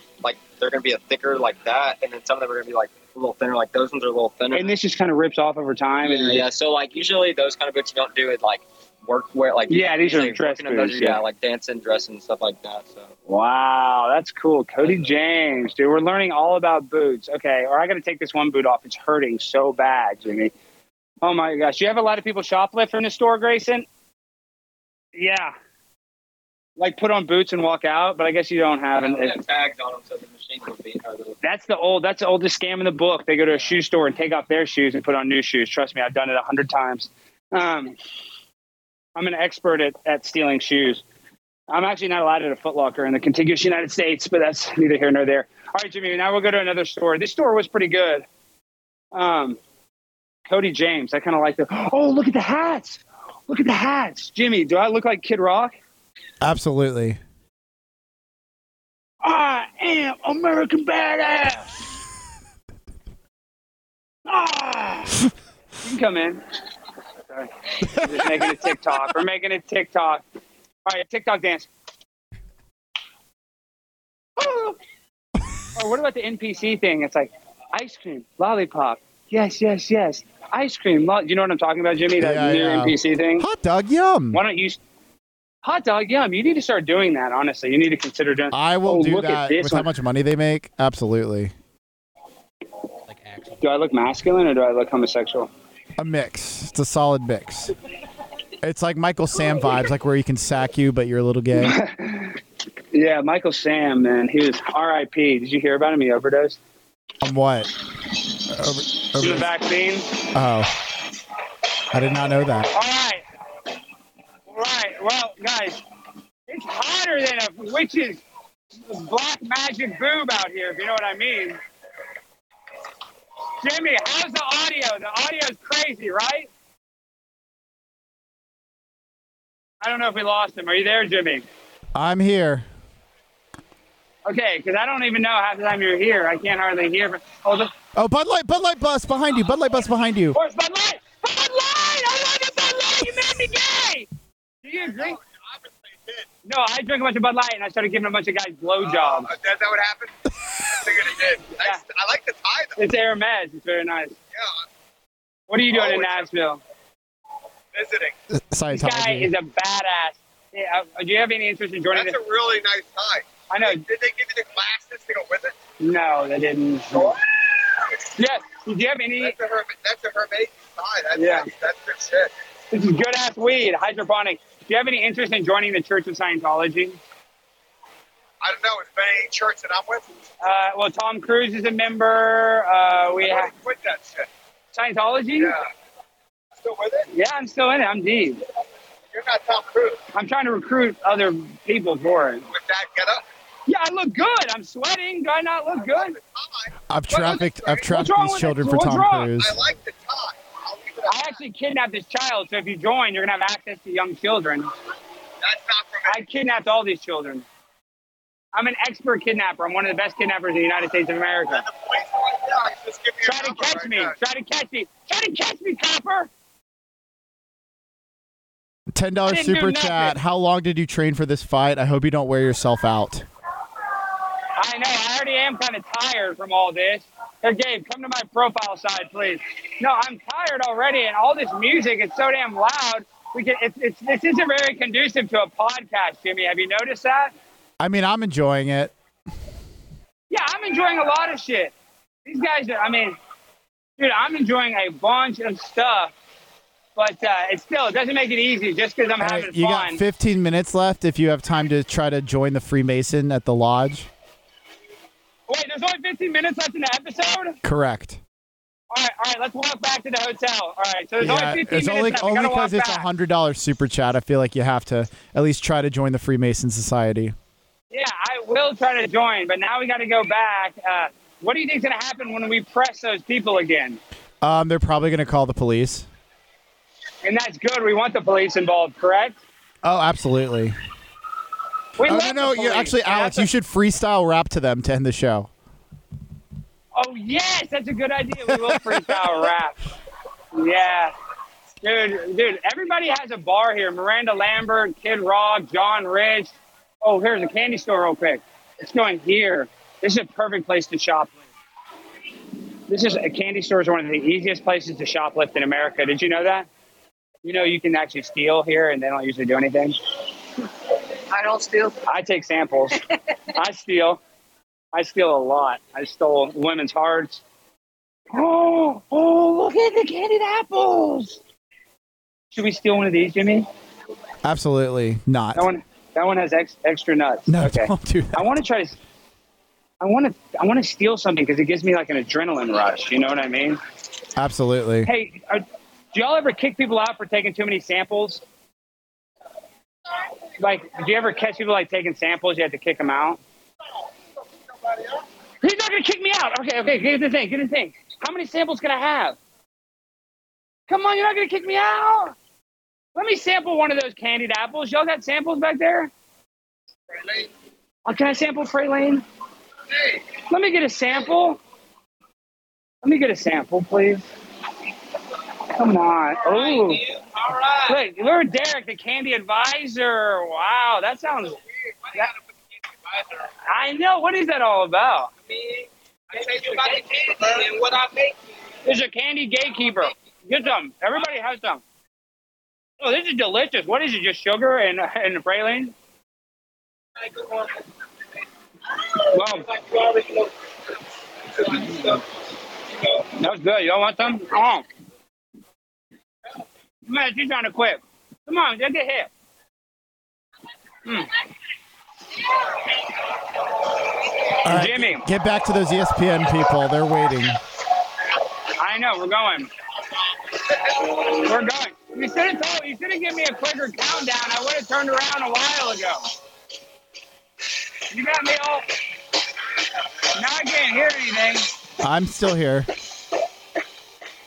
they're going to be a thicker like that, and then some of them are going to be like a little thinner. Like those ones are a little thinner. And this just kind of rips off over time. yeah, And yeah. So like usually those kind of boots you don't do it like work wear like Yeah, these are dress in those boots, yeah. yeah. like dancing, dressing, stuff like that. So Wow, that's cool. Cody James, dude. We're learning all about boots. Okay, or I got to take this one boot off. It's hurting so bad, Jimmy. Oh my gosh. You have a lot of people shoplift from the store, Grayson? Yeah. Like put on boots and walk out, but I guess you don't have they have tags on them so That's the old. That's the oldest scam in the book. They go to a shoe store and take off their shoes and put on new shoes. Trust me, I've done it a hundred times. Um, I'm an expert at, at stealing shoes. I'm actually not allowed at a Foot Locker in the contiguous United States, but that's neither here nor there. All right, Jimmy. Now we'll go to another store. This store was pretty good. Um, Cody James. I kind of like the. Oh, look at the hats. Look at the hats, Jimmy. Do I look like Kid Rock? Absolutely. I am American Badass. Ah. You can come in. Sorry. We're just making a TikTok. We're making a TikTok. All right, TikTok dance. or what about the NPC thing? It's like ice cream, lollipop. Yes, yes, yes. Ice cream. Lo- you know what I'm talking about, Jimmy? That Yeah, new yeah. NPC thing. Hot dog, yum. Why don't you? Hot dog, yum. You need to start doing that. Honestly, you need to consider doing. I will Oh, do look at that this with one. how much money they make. Absolutely. Do I look masculine or do I look homosexual? A mix. It's a solid mix. It's like Michael Sam vibes, like where he can sack you, but you're a little gay. Yeah, Michael Sam, man, he was R.I.P. Did you hear about him? He overdosed. On what? Over, The over, vaccine. oh. I did not know that. Oh, All right. All right. Well, guys, it's hotter than a witch's black magic boob out here, if you know what I mean. Jimmy, how's the audio? The audio's crazy, right? I don't know if we lost him. Are you there, Jimmy? I'm here. Okay, because I don't even know half the time you're here. I can't hardly hear. From, oh, the, Oh, Bud Light, Bud Light bus behind you. Bud Light bus behind you. Where's Bud Light? Bud Light! I love you, Bud Light! You made me gay! Do you agree? No, I drank a bunch of Bud Light and I started giving a bunch of guys blowjobs. Uh, that, that what happened? I figured it did. Nice. I like the tie though. It's Hermes. It's very nice. Yeah, What are you doing in Nashville? visiting. This guy is a badass. Yeah, uh, do you have any interest in joining That's this? a really nice tie. I know. Did they give you the glasses to go with it? No, they didn't. Yes. Do you have any? That's a Hermes. That's a Hermes tie. That's, Yeah. that's, that's good shit. This is good ass weed, hydroponic. Do you have any interest in joining the Church of Scientology? I don't know. Is there any church that I'm with? Uh, well, Tom Cruise is a member. Uh, we I have already quit that shit. Scientology. Yeah. Still with it? Yeah, I'm still in it. I'm deep. You're not Tom Cruise I'm trying to recruit other people for it. with that get up. Yeah, I look good. I'm sweating. Do I not look good? The tie. I've trafficked. I've trafficked these children for What's Tom wrong? Cruise. I like the tie. I'll leave it at I actually kidnapped this child, so if you join, you're gonna have access to young children. That's not for me. I kidnapped all these children. I'm an expert kidnapper. I'm one of the best kidnappers in the United States of America. The police right now. Just give me your Try to catch right me. now. Try to catch me. Try to catch me, copper. Ten dollars super chat. How long did you train for this fight? I hope you don't wear yourself out. I know. I already am kind of tired from all this. Here, Gabe, come to my profile side, please. No, I'm tired already, and all this music is so damn loud. We can. It's, it's this isn't very conducive to a podcast, Jimmy. Have you noticed that? I mean, I'm enjoying it. Yeah, I'm enjoying a lot of shit. These guys, are, I mean, dude, I'm enjoying a bunch of stuff, but uh, it still it doesn't make it easy just because I'm having right, you fun. got 15 minutes left if you have time to try to join the Freemason at the lodge. Wait, there's only 15 minutes left in the episode. Correct. All right, all right, let's walk back to the hotel. All right, so there's Yeah, only 15 it's minutes only left. Only because it's a hundred dollar super chat. I feel like you have to at least try to join the Freemason Society. Yeah, I will try to join, but now we got to go back. Uh, what do you think's going to happen when we press those people again? Um, they're probably going to call the police. And that's good. We want the police involved, correct? Oh, absolutely. We oh, no, no, you actually, Alex, you should freestyle rap to them to end the show. Oh yes, that's a good idea. We will freestyle rap. Yeah, dude, dude. Everybody has a bar here. Miranda Lambert, Kid Rock, John Rich. Oh, here's a candy store real quick. It's going here. This is a perfect place to shoplift. This is a candy store is one of the easiest places to shoplift in America. Did you know that? You know you can actually steal here and they don't usually do anything. I don't steal. I take samples. I steal. I steal a lot. I stole women's hearts. Oh, oh, look at the candied apples. Should we steal one of these, Jimmy? Absolutely not. That one, that one has ex, extra nuts. No, okay. don't do that. I want to try to. I want to. I want to steal something because it gives me like an adrenaline rush. You know what I mean? Absolutely. Hey, are, do y'all ever kick people out for taking too many samples? Like, did you ever catch people like taking samples? You had to kick them out. He's not gonna kick me out. Okay, okay. Get the thing. Get the thing. How many samples can I have? Come on, you're not gonna kick me out. Let me sample one of those candied apples. Y'all got samples back there? Oh, can I sample Praline? Let me get a sample. Let me get a sample, please. Come on. Oh. All right. Look, look, Derek, the candy advisor. Wow, that sounds. that- I know. What is that all about? I mean, I tell you about the candy and what I make. There's a candy gatekeeper. Get some. Everybody has some. Oh, this is delicious. What is it? Just sugar and and praline? Wow. That was good. Y'all want some? On. Man, she's trying to quit. Come on, just get hit. Mm. All right, Jimmy. Get back to those ESPN people. They're waiting. I know, we're going. We're going. You should have told you should have given me a quicker countdown. I would have turned around a while ago. You got me all now I can't hear anything. I'm still here.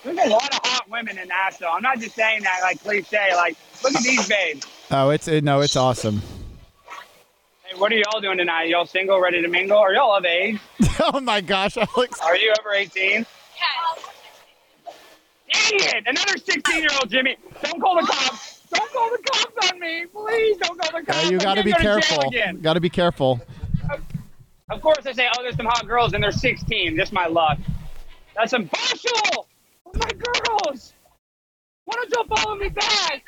There's a lot of women in Nashville. I'm not just saying that like cliche. Like, look at these babes. Oh, it's it, no, it's awesome. Hey, what are y'all doing tonight? Y'all single, ready to mingle? Are y'all of age? oh my gosh, Alex. Are you over 18? Dang it! Another 16 year old Jimmy. Don't call the cops. Don't call the cops on me. Please don't call the cops. Uh, you got to gonna be careful. again. Got to be careful. Of course, I say, oh, there's some hot girls, and they're 16. Just my luck. That's impartial. Oh, my girls. Why don't y'all follow me back?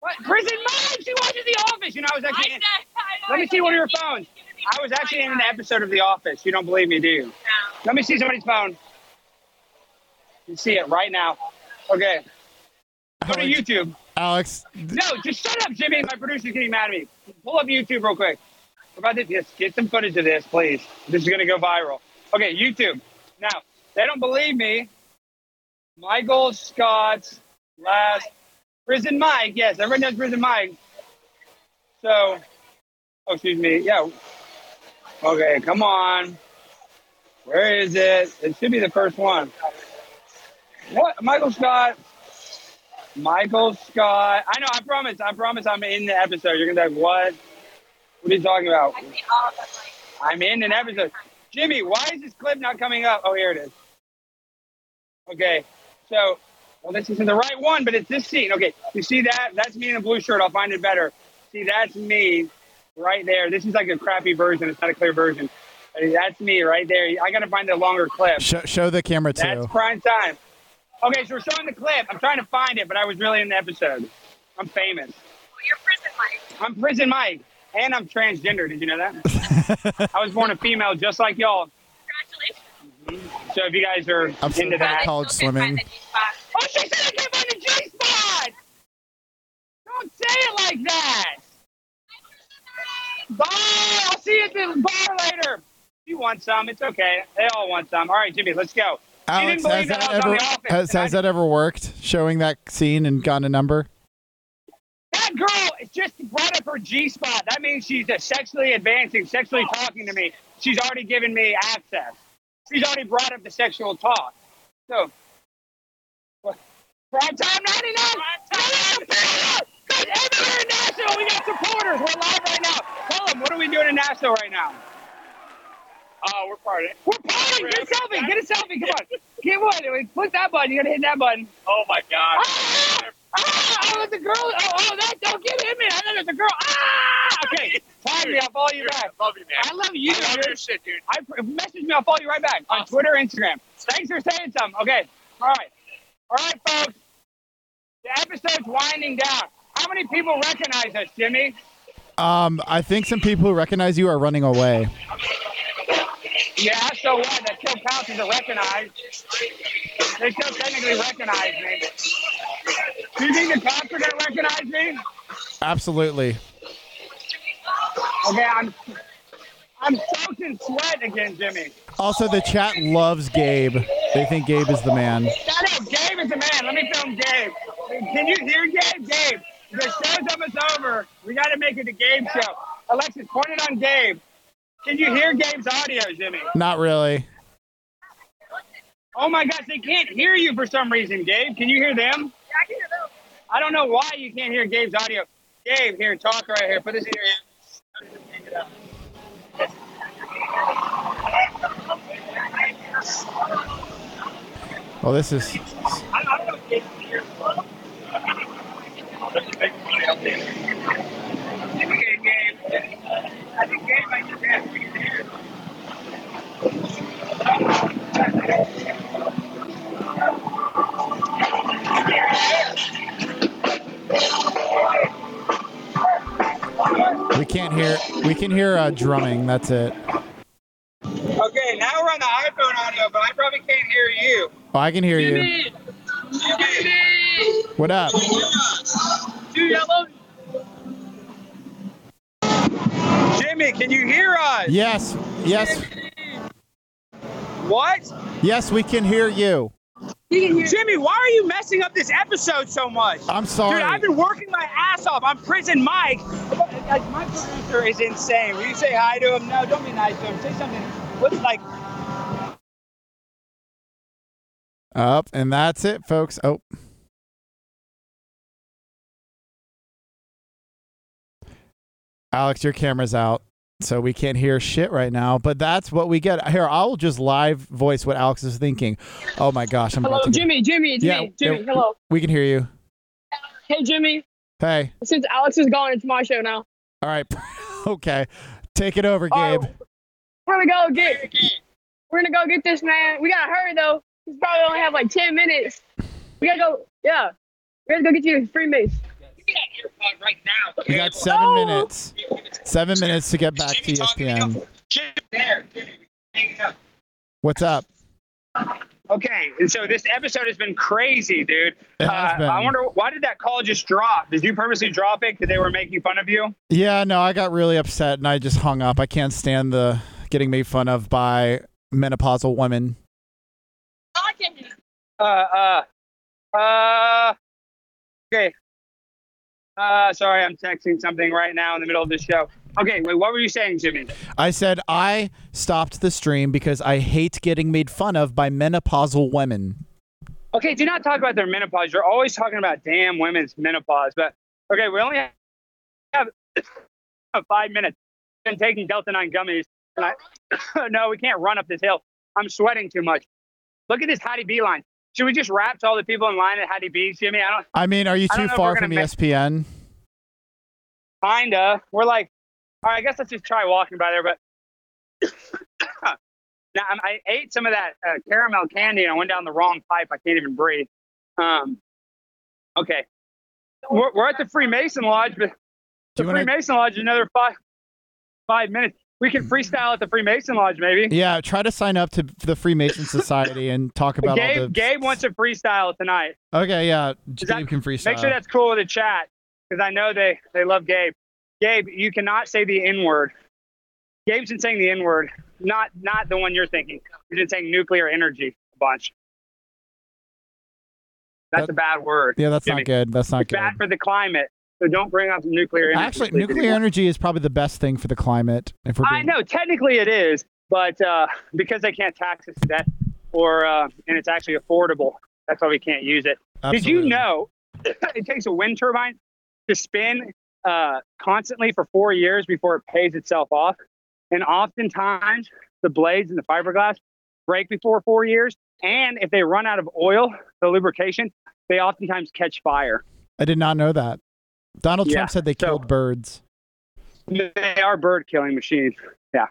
What? Prison Mike. She watches The Office. You know, I was actually. In, let me see one of your phones. I was actually in an episode of The Office. You don't believe me, do you? No. Let me see somebody's phone. You see it right now. Okay. Go to YouTube. Alex, No, just shut up, Jimmy. My producer's getting mad at me. Pull up YouTube real quick. We're about to just get some footage of this, please. This is gonna go viral. Okay, YouTube. Now, they don't believe me. Michael Scott's last Prison Mike. Yes, everyone knows Prison Mike. So, oh, excuse me. Yeah. Okay, come on. Where is it? It should be the first one. What? Michael Scott. Michael Scott. I know. I promise. I promise. I'm in the episode. You're gonna be like, what? What are you talking about? I'm in an episode. Jimmy, why is this clip not coming up? Oh, here it is. Okay. So, well, this isn't the right one, but it's this scene. Okay. You see that? That's me in a blue shirt. I'll find it better. See, that's me right there. This is like a crappy version. It's not a clear version. That's me right there. I gotta find the longer clip. Show, show the camera too. That's prime time. Okay, so we're showing the clip. I'm trying to find it, but I was really in the episode. I'm famous. You're prison Mike. I'm prison Mike, and I'm transgender. Did you know that? I was born a female, just like y'all. Congratulations. So if you guys are I'm into bad that, college swimming. oh, she said I can't find the G spot. Don't say it like that. Bye. I'll see you at the bar later. You want some? It's okay. They all want some. All right, Jimmy, let's go. Alex, has that, that I was on ever has, has that ever worked? Showing that scene and gotten a number? That girl just brought up her G spot. That means she's uh, sexually advancing, sexually talking to me. She's already given me access. She's already brought up the sexual talk. So, what- prime time 99. Guys, everywhere in Nashville, we got supporters. We're live right now. Tell them, what are we doing in Nashville right now? Oh, we're partying. We're partying. Get a selfie. Get a selfie. Come on. Get one. Click that button. You gotta hit that button. Oh my God. Ah! Ah! Oh, that's a girl. Oh, oh, that don't get hit me. I thought it was a girl. Ah! Okay. Tag me. I'll follow you back. Love you, man. I love you. I love dude. your shit, dude. I message me. I'll follow you right back on Twitter, Instagram. Thanks for saying something. Okay. All right. All right, folks. The episode's winding down. How many people recognize us, Jimmy? Um, I think some people who recognize you are running away. Yeah, so what? That still counts as a recognized. They still technically recognize me. Do you think the cops are gonna recognize me? Absolutely. Okay, I'm I'm soaked in sweat again, Jimmy. Also, the chat loves Gabe. They think Gabe is the man. Shut up, Gabe is the man. Let me film Gabe. Can you hear Gabe? Gabe, the show's almost over. We got to make it a Gabe show. Alexis, point it on Gabe. Can you hear Gabe's audio, Jimmy? Not really. Oh my gosh, they can't hear you for some reason, Gabe. Can you hear them? Yeah, I can hear them. I don't know why you can't hear Gabe's audio. Gabe, here, talk right here. Put this in your ear. Well, this is. Hear. We can hear uh, drumming. That's it. Okay, now we're on the iPhone audio, but I probably can't hear you. Oh, I can hear you. What up? Jimmy, can you hear us? Yes. Yes. What? Yes, we can hear you. Jimmy, why are you messing up this episode so much? I'm sorry. Dude, I've been working my ass off. I'm prison Mike. Like, my producer is insane. Will you say hi to him? No, don't be nice to him. Say something. What's like? Up, and that's it, folks. Oh. Alex, your camera's out, so we can't hear shit right now. But that's what we get. Here, I'll just live voice what Alex is thinking. Oh my gosh, I'm Hello, about to get- Jimmy. Jimmy, it's Yeah, me. Jimmy, yeah, hello. We can hear you. Hey, Jimmy. Hey. Since Alex is gone, it's my show now. All right. okay. Take it over, All right, Gabe. Oh, we're gonna go get. We're gonna go get this man. We gotta hurry though. We probably only have like ten minutes. We gotta go. Yeah. We gotta go get you a free mace. right now. We got seven oh! minutes. Seven minutes to get back to E ESPN. What's up? Okay, and so this episode has been crazy, dude. It has Uh, been. I wonder why did that call just drop? Did you purposely drop it because they were making fun of you? Yeah, no, I got really upset and I just hung up. I can't stand the getting made fun of by menopausal women. Uh, uh, uh. Okay. Uh, sorry, I'm texting something right now in the middle of the show. Okay, wait, what were you saying, Jimmy? I said I stopped the stream because I hate getting made fun of by menopausal women. Okay, do not talk about their menopause. You're always talking about damn women's menopause. But okay, we only have five minutes. Been taking Delta Nine gummies. And I, no, we can't run up this hill. I'm sweating too much. Look at this Hattie B line. Should we just rap to all the people in line at Hattie B's, Jimmy? I don't. I mean, are you too far from E gonna ESPN? Kinda. We're like, all right. I guess let's just try walking by there. But Now I'm- ate some of that uh, caramel candy and I went down the wrong pipe. I can't even breathe. Um, okay, we're, we're at the Freemason Lodge, but the wanna- Freemason Lodge is another five five minutes. We can freestyle at the Freemason Lodge, maybe. Yeah, try to sign up to the Freemason Society and talk about Gabe, all the. Gabe wants to freestyle tonight. Okay, yeah, Is that- Gabe can freestyle. Make sure that's cool with the chat because I know they they love Gabe. Gabe, you cannot say the N word. Gabe's been saying the N word, not not the one you're thinking. He's been saying nuclear energy a bunch. That's That- a bad word. yeah, that's Jimmy. not good. That's not It's good. bad for the climate. So don't bring up nuclear energy. Actually, nuclear anymore. energy is probably the best thing for the climate. If we're I know technically it is, but uh, because they can't tax us to death, or uh, and it's actually affordable, that's why we can't use it. Did you know it takes a wind turbine to spin uh, constantly for four years before it pays itself off? And oftentimes the blades and the fiberglass break before four years. And if they run out of oil, the lubrication, they oftentimes catch fire. I did not know that. Donald Yeah, Trump said they so- killed birds. They are bird killing machines. Yeah.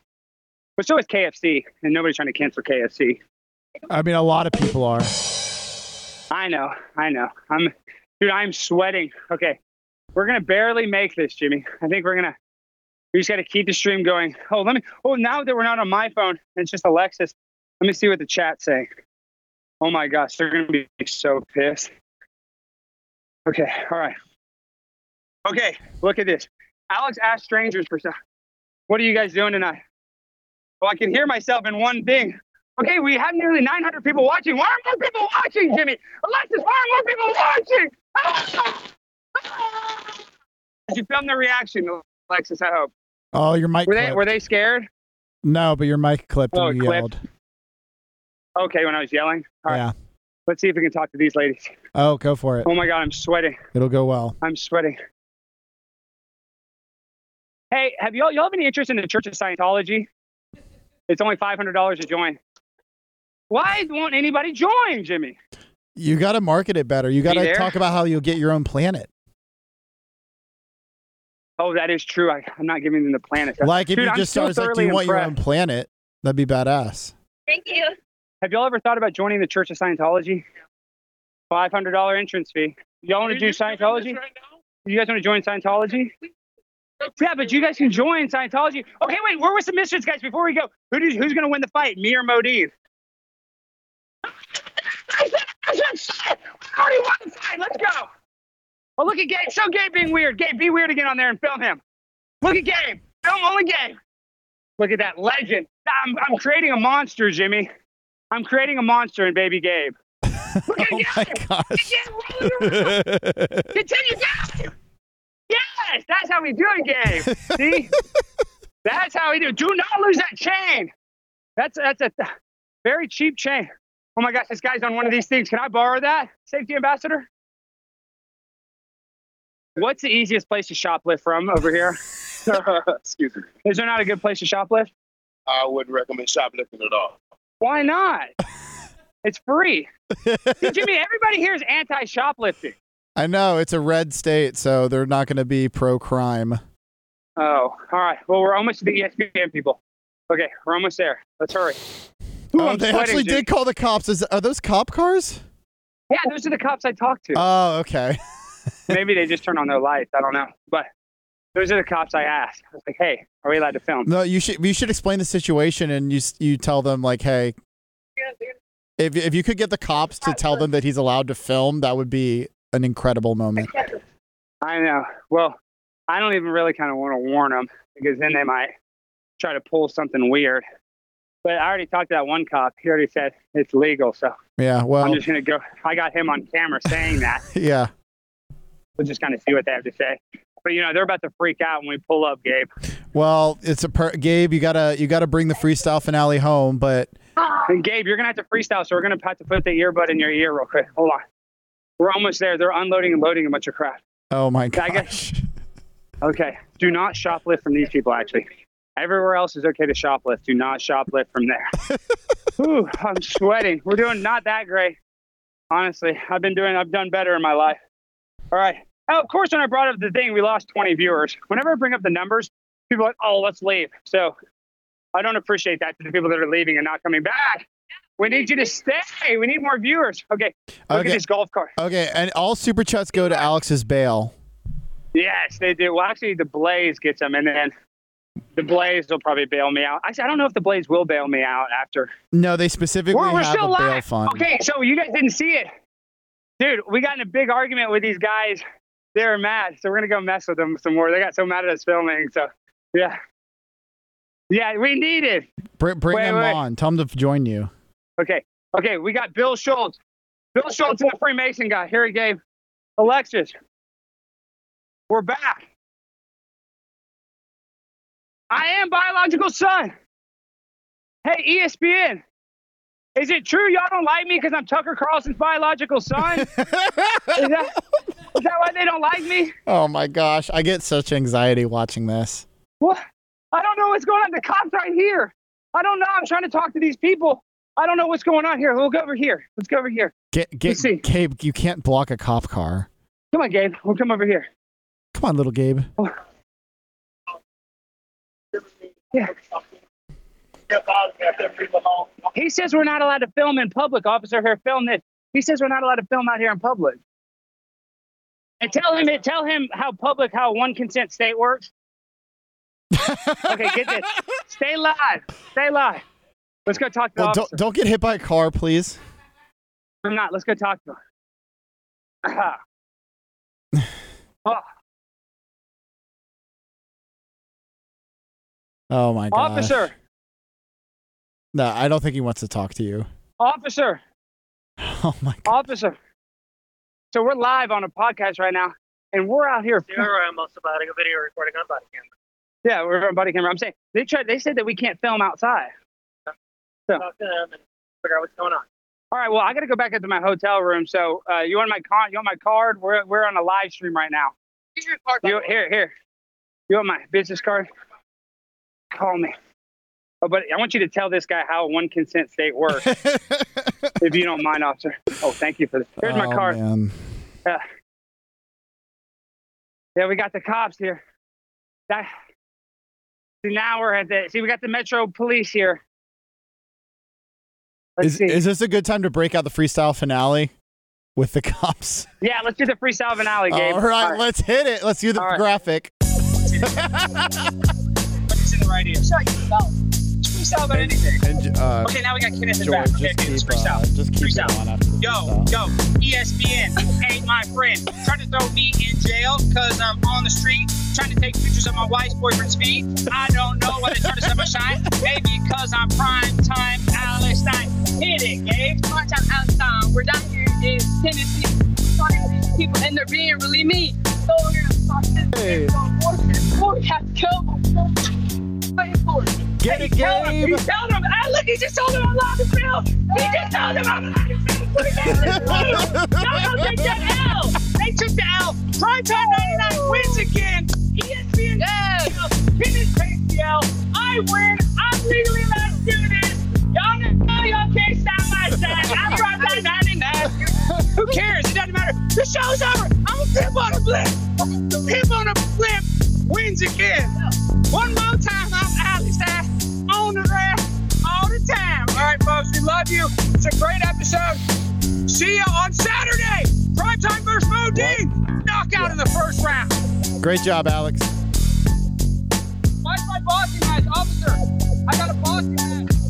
But so is KFC, and nobody's trying to cancel KFC. I mean, a lot of people are. I know, I know. I'm, dude, I'm sweating. Okay, we're gonna barely make this, Jimmy. I think we're gonna. We just got to keep the stream going. Oh, let me. Oh, now that we're not on my phone, it's just Alexis. Let me see what the chat's saying. Oh my gosh, they're gonna be so pissed. Okay, all right. Okay, look at this. Alex asked strangers for stuff. What are you guys doing tonight? Well, I can hear myself in one thing. Okay, we have nearly 900 people watching. Why are more people watching, Jimmy? Alexis, why are more people watching? Did you film the reaction, Alexis? I hope. Oh, your mic Were they were they scared? No, but your mic clipped Oh, when you clipped? yelled. Okay, when I was yelling. All right. Yeah. Let's see if we can talk to these ladies. Oh, go for it. Oh my God, I'm sweating. It'll go well. I'm sweating. Hey, have y'all y'all have any interest in the Church of Scientology? It's only five hundred dollars to join. Why won't anybody join, Jimmy? You got to market it better. You got to talk about how you'll get your own planet. Oh, that is true. I, I'm not giving them the planet. Like if Dude, you I'm just still started like, do you want your own planet? That'd be badass. Thank you. Have y'all ever thought about joining the Church of Scientology? Five hundred dollar entrance fee. Y'all want to do Scientology? You guys want to join Scientology? Yeah, but you guys can join Scientology. Okay, wait. Where was the missions, guys? Before we go, who do, who's going to win the fight? Me or Mo Deen? I said, I said, shit. We already won the fight. Let's go. Oh, look at Gabe. Show Gabe being weird. Gabe, be weird again on there and film him. Look at Gabe. Film only Gabe. Look at that legend. I'm, I'm creating a monster, Jimmy. I'm creating a monster in Baby Gabe. Look at Oh Gabe. my gosh. Continue, Gabe. Yes, that's how we do it, Gabe. See? that's how we do it. Do not lose that chain. That's that's a very cheap chain. Oh my gosh, this guy's on one of these things. Can I borrow that, safety ambassador? What's the easiest place to shoplift from over here? Excuse me. Is there not a good place to shoplift? I wouldn't recommend shoplifting at all. Why not? It's free. See, Jimmy, everybody here is anti shoplifting. I know it's a red state, so they're not going to be pro crime. Oh, all right. Well, we're almost to the ESPN people. Okay, we're almost there. Let's hurry. Ooh, Oh, they sweating, actually Jimmy. did call the cops. Is, are those cop cars? Yeah, those are the cops I talked to. Oh, okay. Maybe they just turn on their lights. I don't know. But those are the cops I asked. I was like, hey, are we allowed to film? No, you should you should explain the situation and you you tell them like, hey, if if you could get the cops to tell them that he's allowed to film, that would be an incredible moment. I know. Well, I don't even really kind of want to warn them because then they might try to pull something weird. But I already talked to that one cop. He already said it's legal. So Yeah, well, I'm just going to go. I got him on camera saying that. yeah. We'll just kind of see what they have to say. But, you know, they're about to freak out when we pull up, Gabe. Well, it's a per- Gabe. You gotta you gotta bring the freestyle finale home, but And Gabe, you're going to have to freestyle. So we're going to have to put the earbud in your ear real quick. Hold on. We're almost there. They're unloading and loading a bunch of crap. oh my I gosh. guess- Okay. Do not shoplift from these people, actually. Everywhere else is okay to shoplift. Do not shoplift from there. Ooh, I'm sweating. We're doing not that great. Honestly, I've been doing, I've done better in my life. All right. Oh, of course, when I brought up the thing, we lost 20 viewers. Whenever I bring up the numbers, people are like, oh, let's leave. So I don't appreciate that to the people that are leaving and not coming back. We need you to stay. We need more viewers. Okay. Look Okay. at this golf cart. Okay, and all super chats go to Alex's bail. Yes, they do. Well, actually, the Blaze gets them, and then the Blaze will probably bail me out. Actually, I don't know if the Blaze will bail me out after. No, they specifically We're, we're have still a bail live. fund. Okay, so you guys didn't see it, dude. We got in a big argument with these guys. They're mad, so we're gonna go mess with them some more. They got so mad at us filming. So, yeah, yeah, we need it. Br- bring Wait, them wait. on. Tell them to join you. Okay, okay, we got Bill Schultz. Bill Schultz and the Freemason guy. Here he gave Alexis. We're back. I am biological son. Hey, ESPN. Is it true y'all don't like me because I'm Tucker Carlson's biological son? is, that, is that why they don't like me? Oh my gosh, I get such anxiety watching this. What? I don't know what's going on. The cops right here. I don't know. I'm trying to talk to these people. I don't know what's going on here. We'll go over here. Let's go over here. Get get Gabe, you can't block a cop car. Come on, Gabe. We'll come over here. Come on, little Gabe. Oh. Yeah. He says we're not allowed to film in public. Officer here, film this. He says we're not allowed to film out here in public. And tell him tell him how public how one consent state works. okay, get this. Stay live. Stay live. Let's go talk to Well, don't don't get hit by a car, please. I'm not. Let's go talk to him. Oh, Oh my god. officer, No, I don't think he wants to talk to you. officer, Oh my. officer. So we're live on a podcast right now, and we're out here. You're almost about a video recording on body camera. Yeah, we're on body camera. I'm saying they tried. They said that we can't film outside. So, Talk to them and figure out what's going on. all right. Well, I got to go back into my hotel room. So, uh, you want my con? You want my card? We're we're on a live stream right now. You, here, here. You want my business card? Call me. Oh, but I want you to tell this guy how one consent state works, if you don't mind, officer. Oh, thank you for this. Here's my Oh, card. man. Yeah. Yeah, we got the cops here. That, see, now we're at the, see, we got the Metro Police here. Let's Is see. is this a good time to break out the freestyle finale with the cops? yeah, let's do the freestyle finale, Gabe. All right, let's hit it. Let's do the All right. graphic. It's in the right ear. Shut yourself. Freestyle about anything. And, uh, okay, now we got Kenneth in George, back. Okay, just okay, keep, freestyle. uh, just keep freestyle. on after Yo, freestyle. yo, ESPN ain't my friend. Trying to throw me in jail because I'm on the street trying to take pictures of my wife's boyfriend's feet. I don't know why they try to set my shine. Maybe because I'm prime time Alex Stein. Hit it, Gabe. Prime time Alex Stein. We're down here in Tennessee. Talking to these people and they're being really mean. So we're to talk this Hey. we have to go. Wait for it. Get it, Gabe. he told him. Ah, look, he just told him I'm allowed to film. He just told him I'm allowed to film. Put it down. Y'all don't take that L. They took the L. Primetime 99 wins again. ESPN. Yeah. Kenneth takes the L. I win. I'm legally allowed to do this. Y'all know y'all can't stop my shine. I'm Primetime 99. Who cares? It doesn't matter. The show's over. I'm a pimp on a blimp. The pimp on a blimp wins again. One more time, I'm Alex. I on the rack all the time. All right, folks, we love you. It's a great episode. See you on Saturday. Primetime versus Mo Deen. Knockout in the first round. Great job, Alex. Why's my boxing match, officer? I got a boxing match.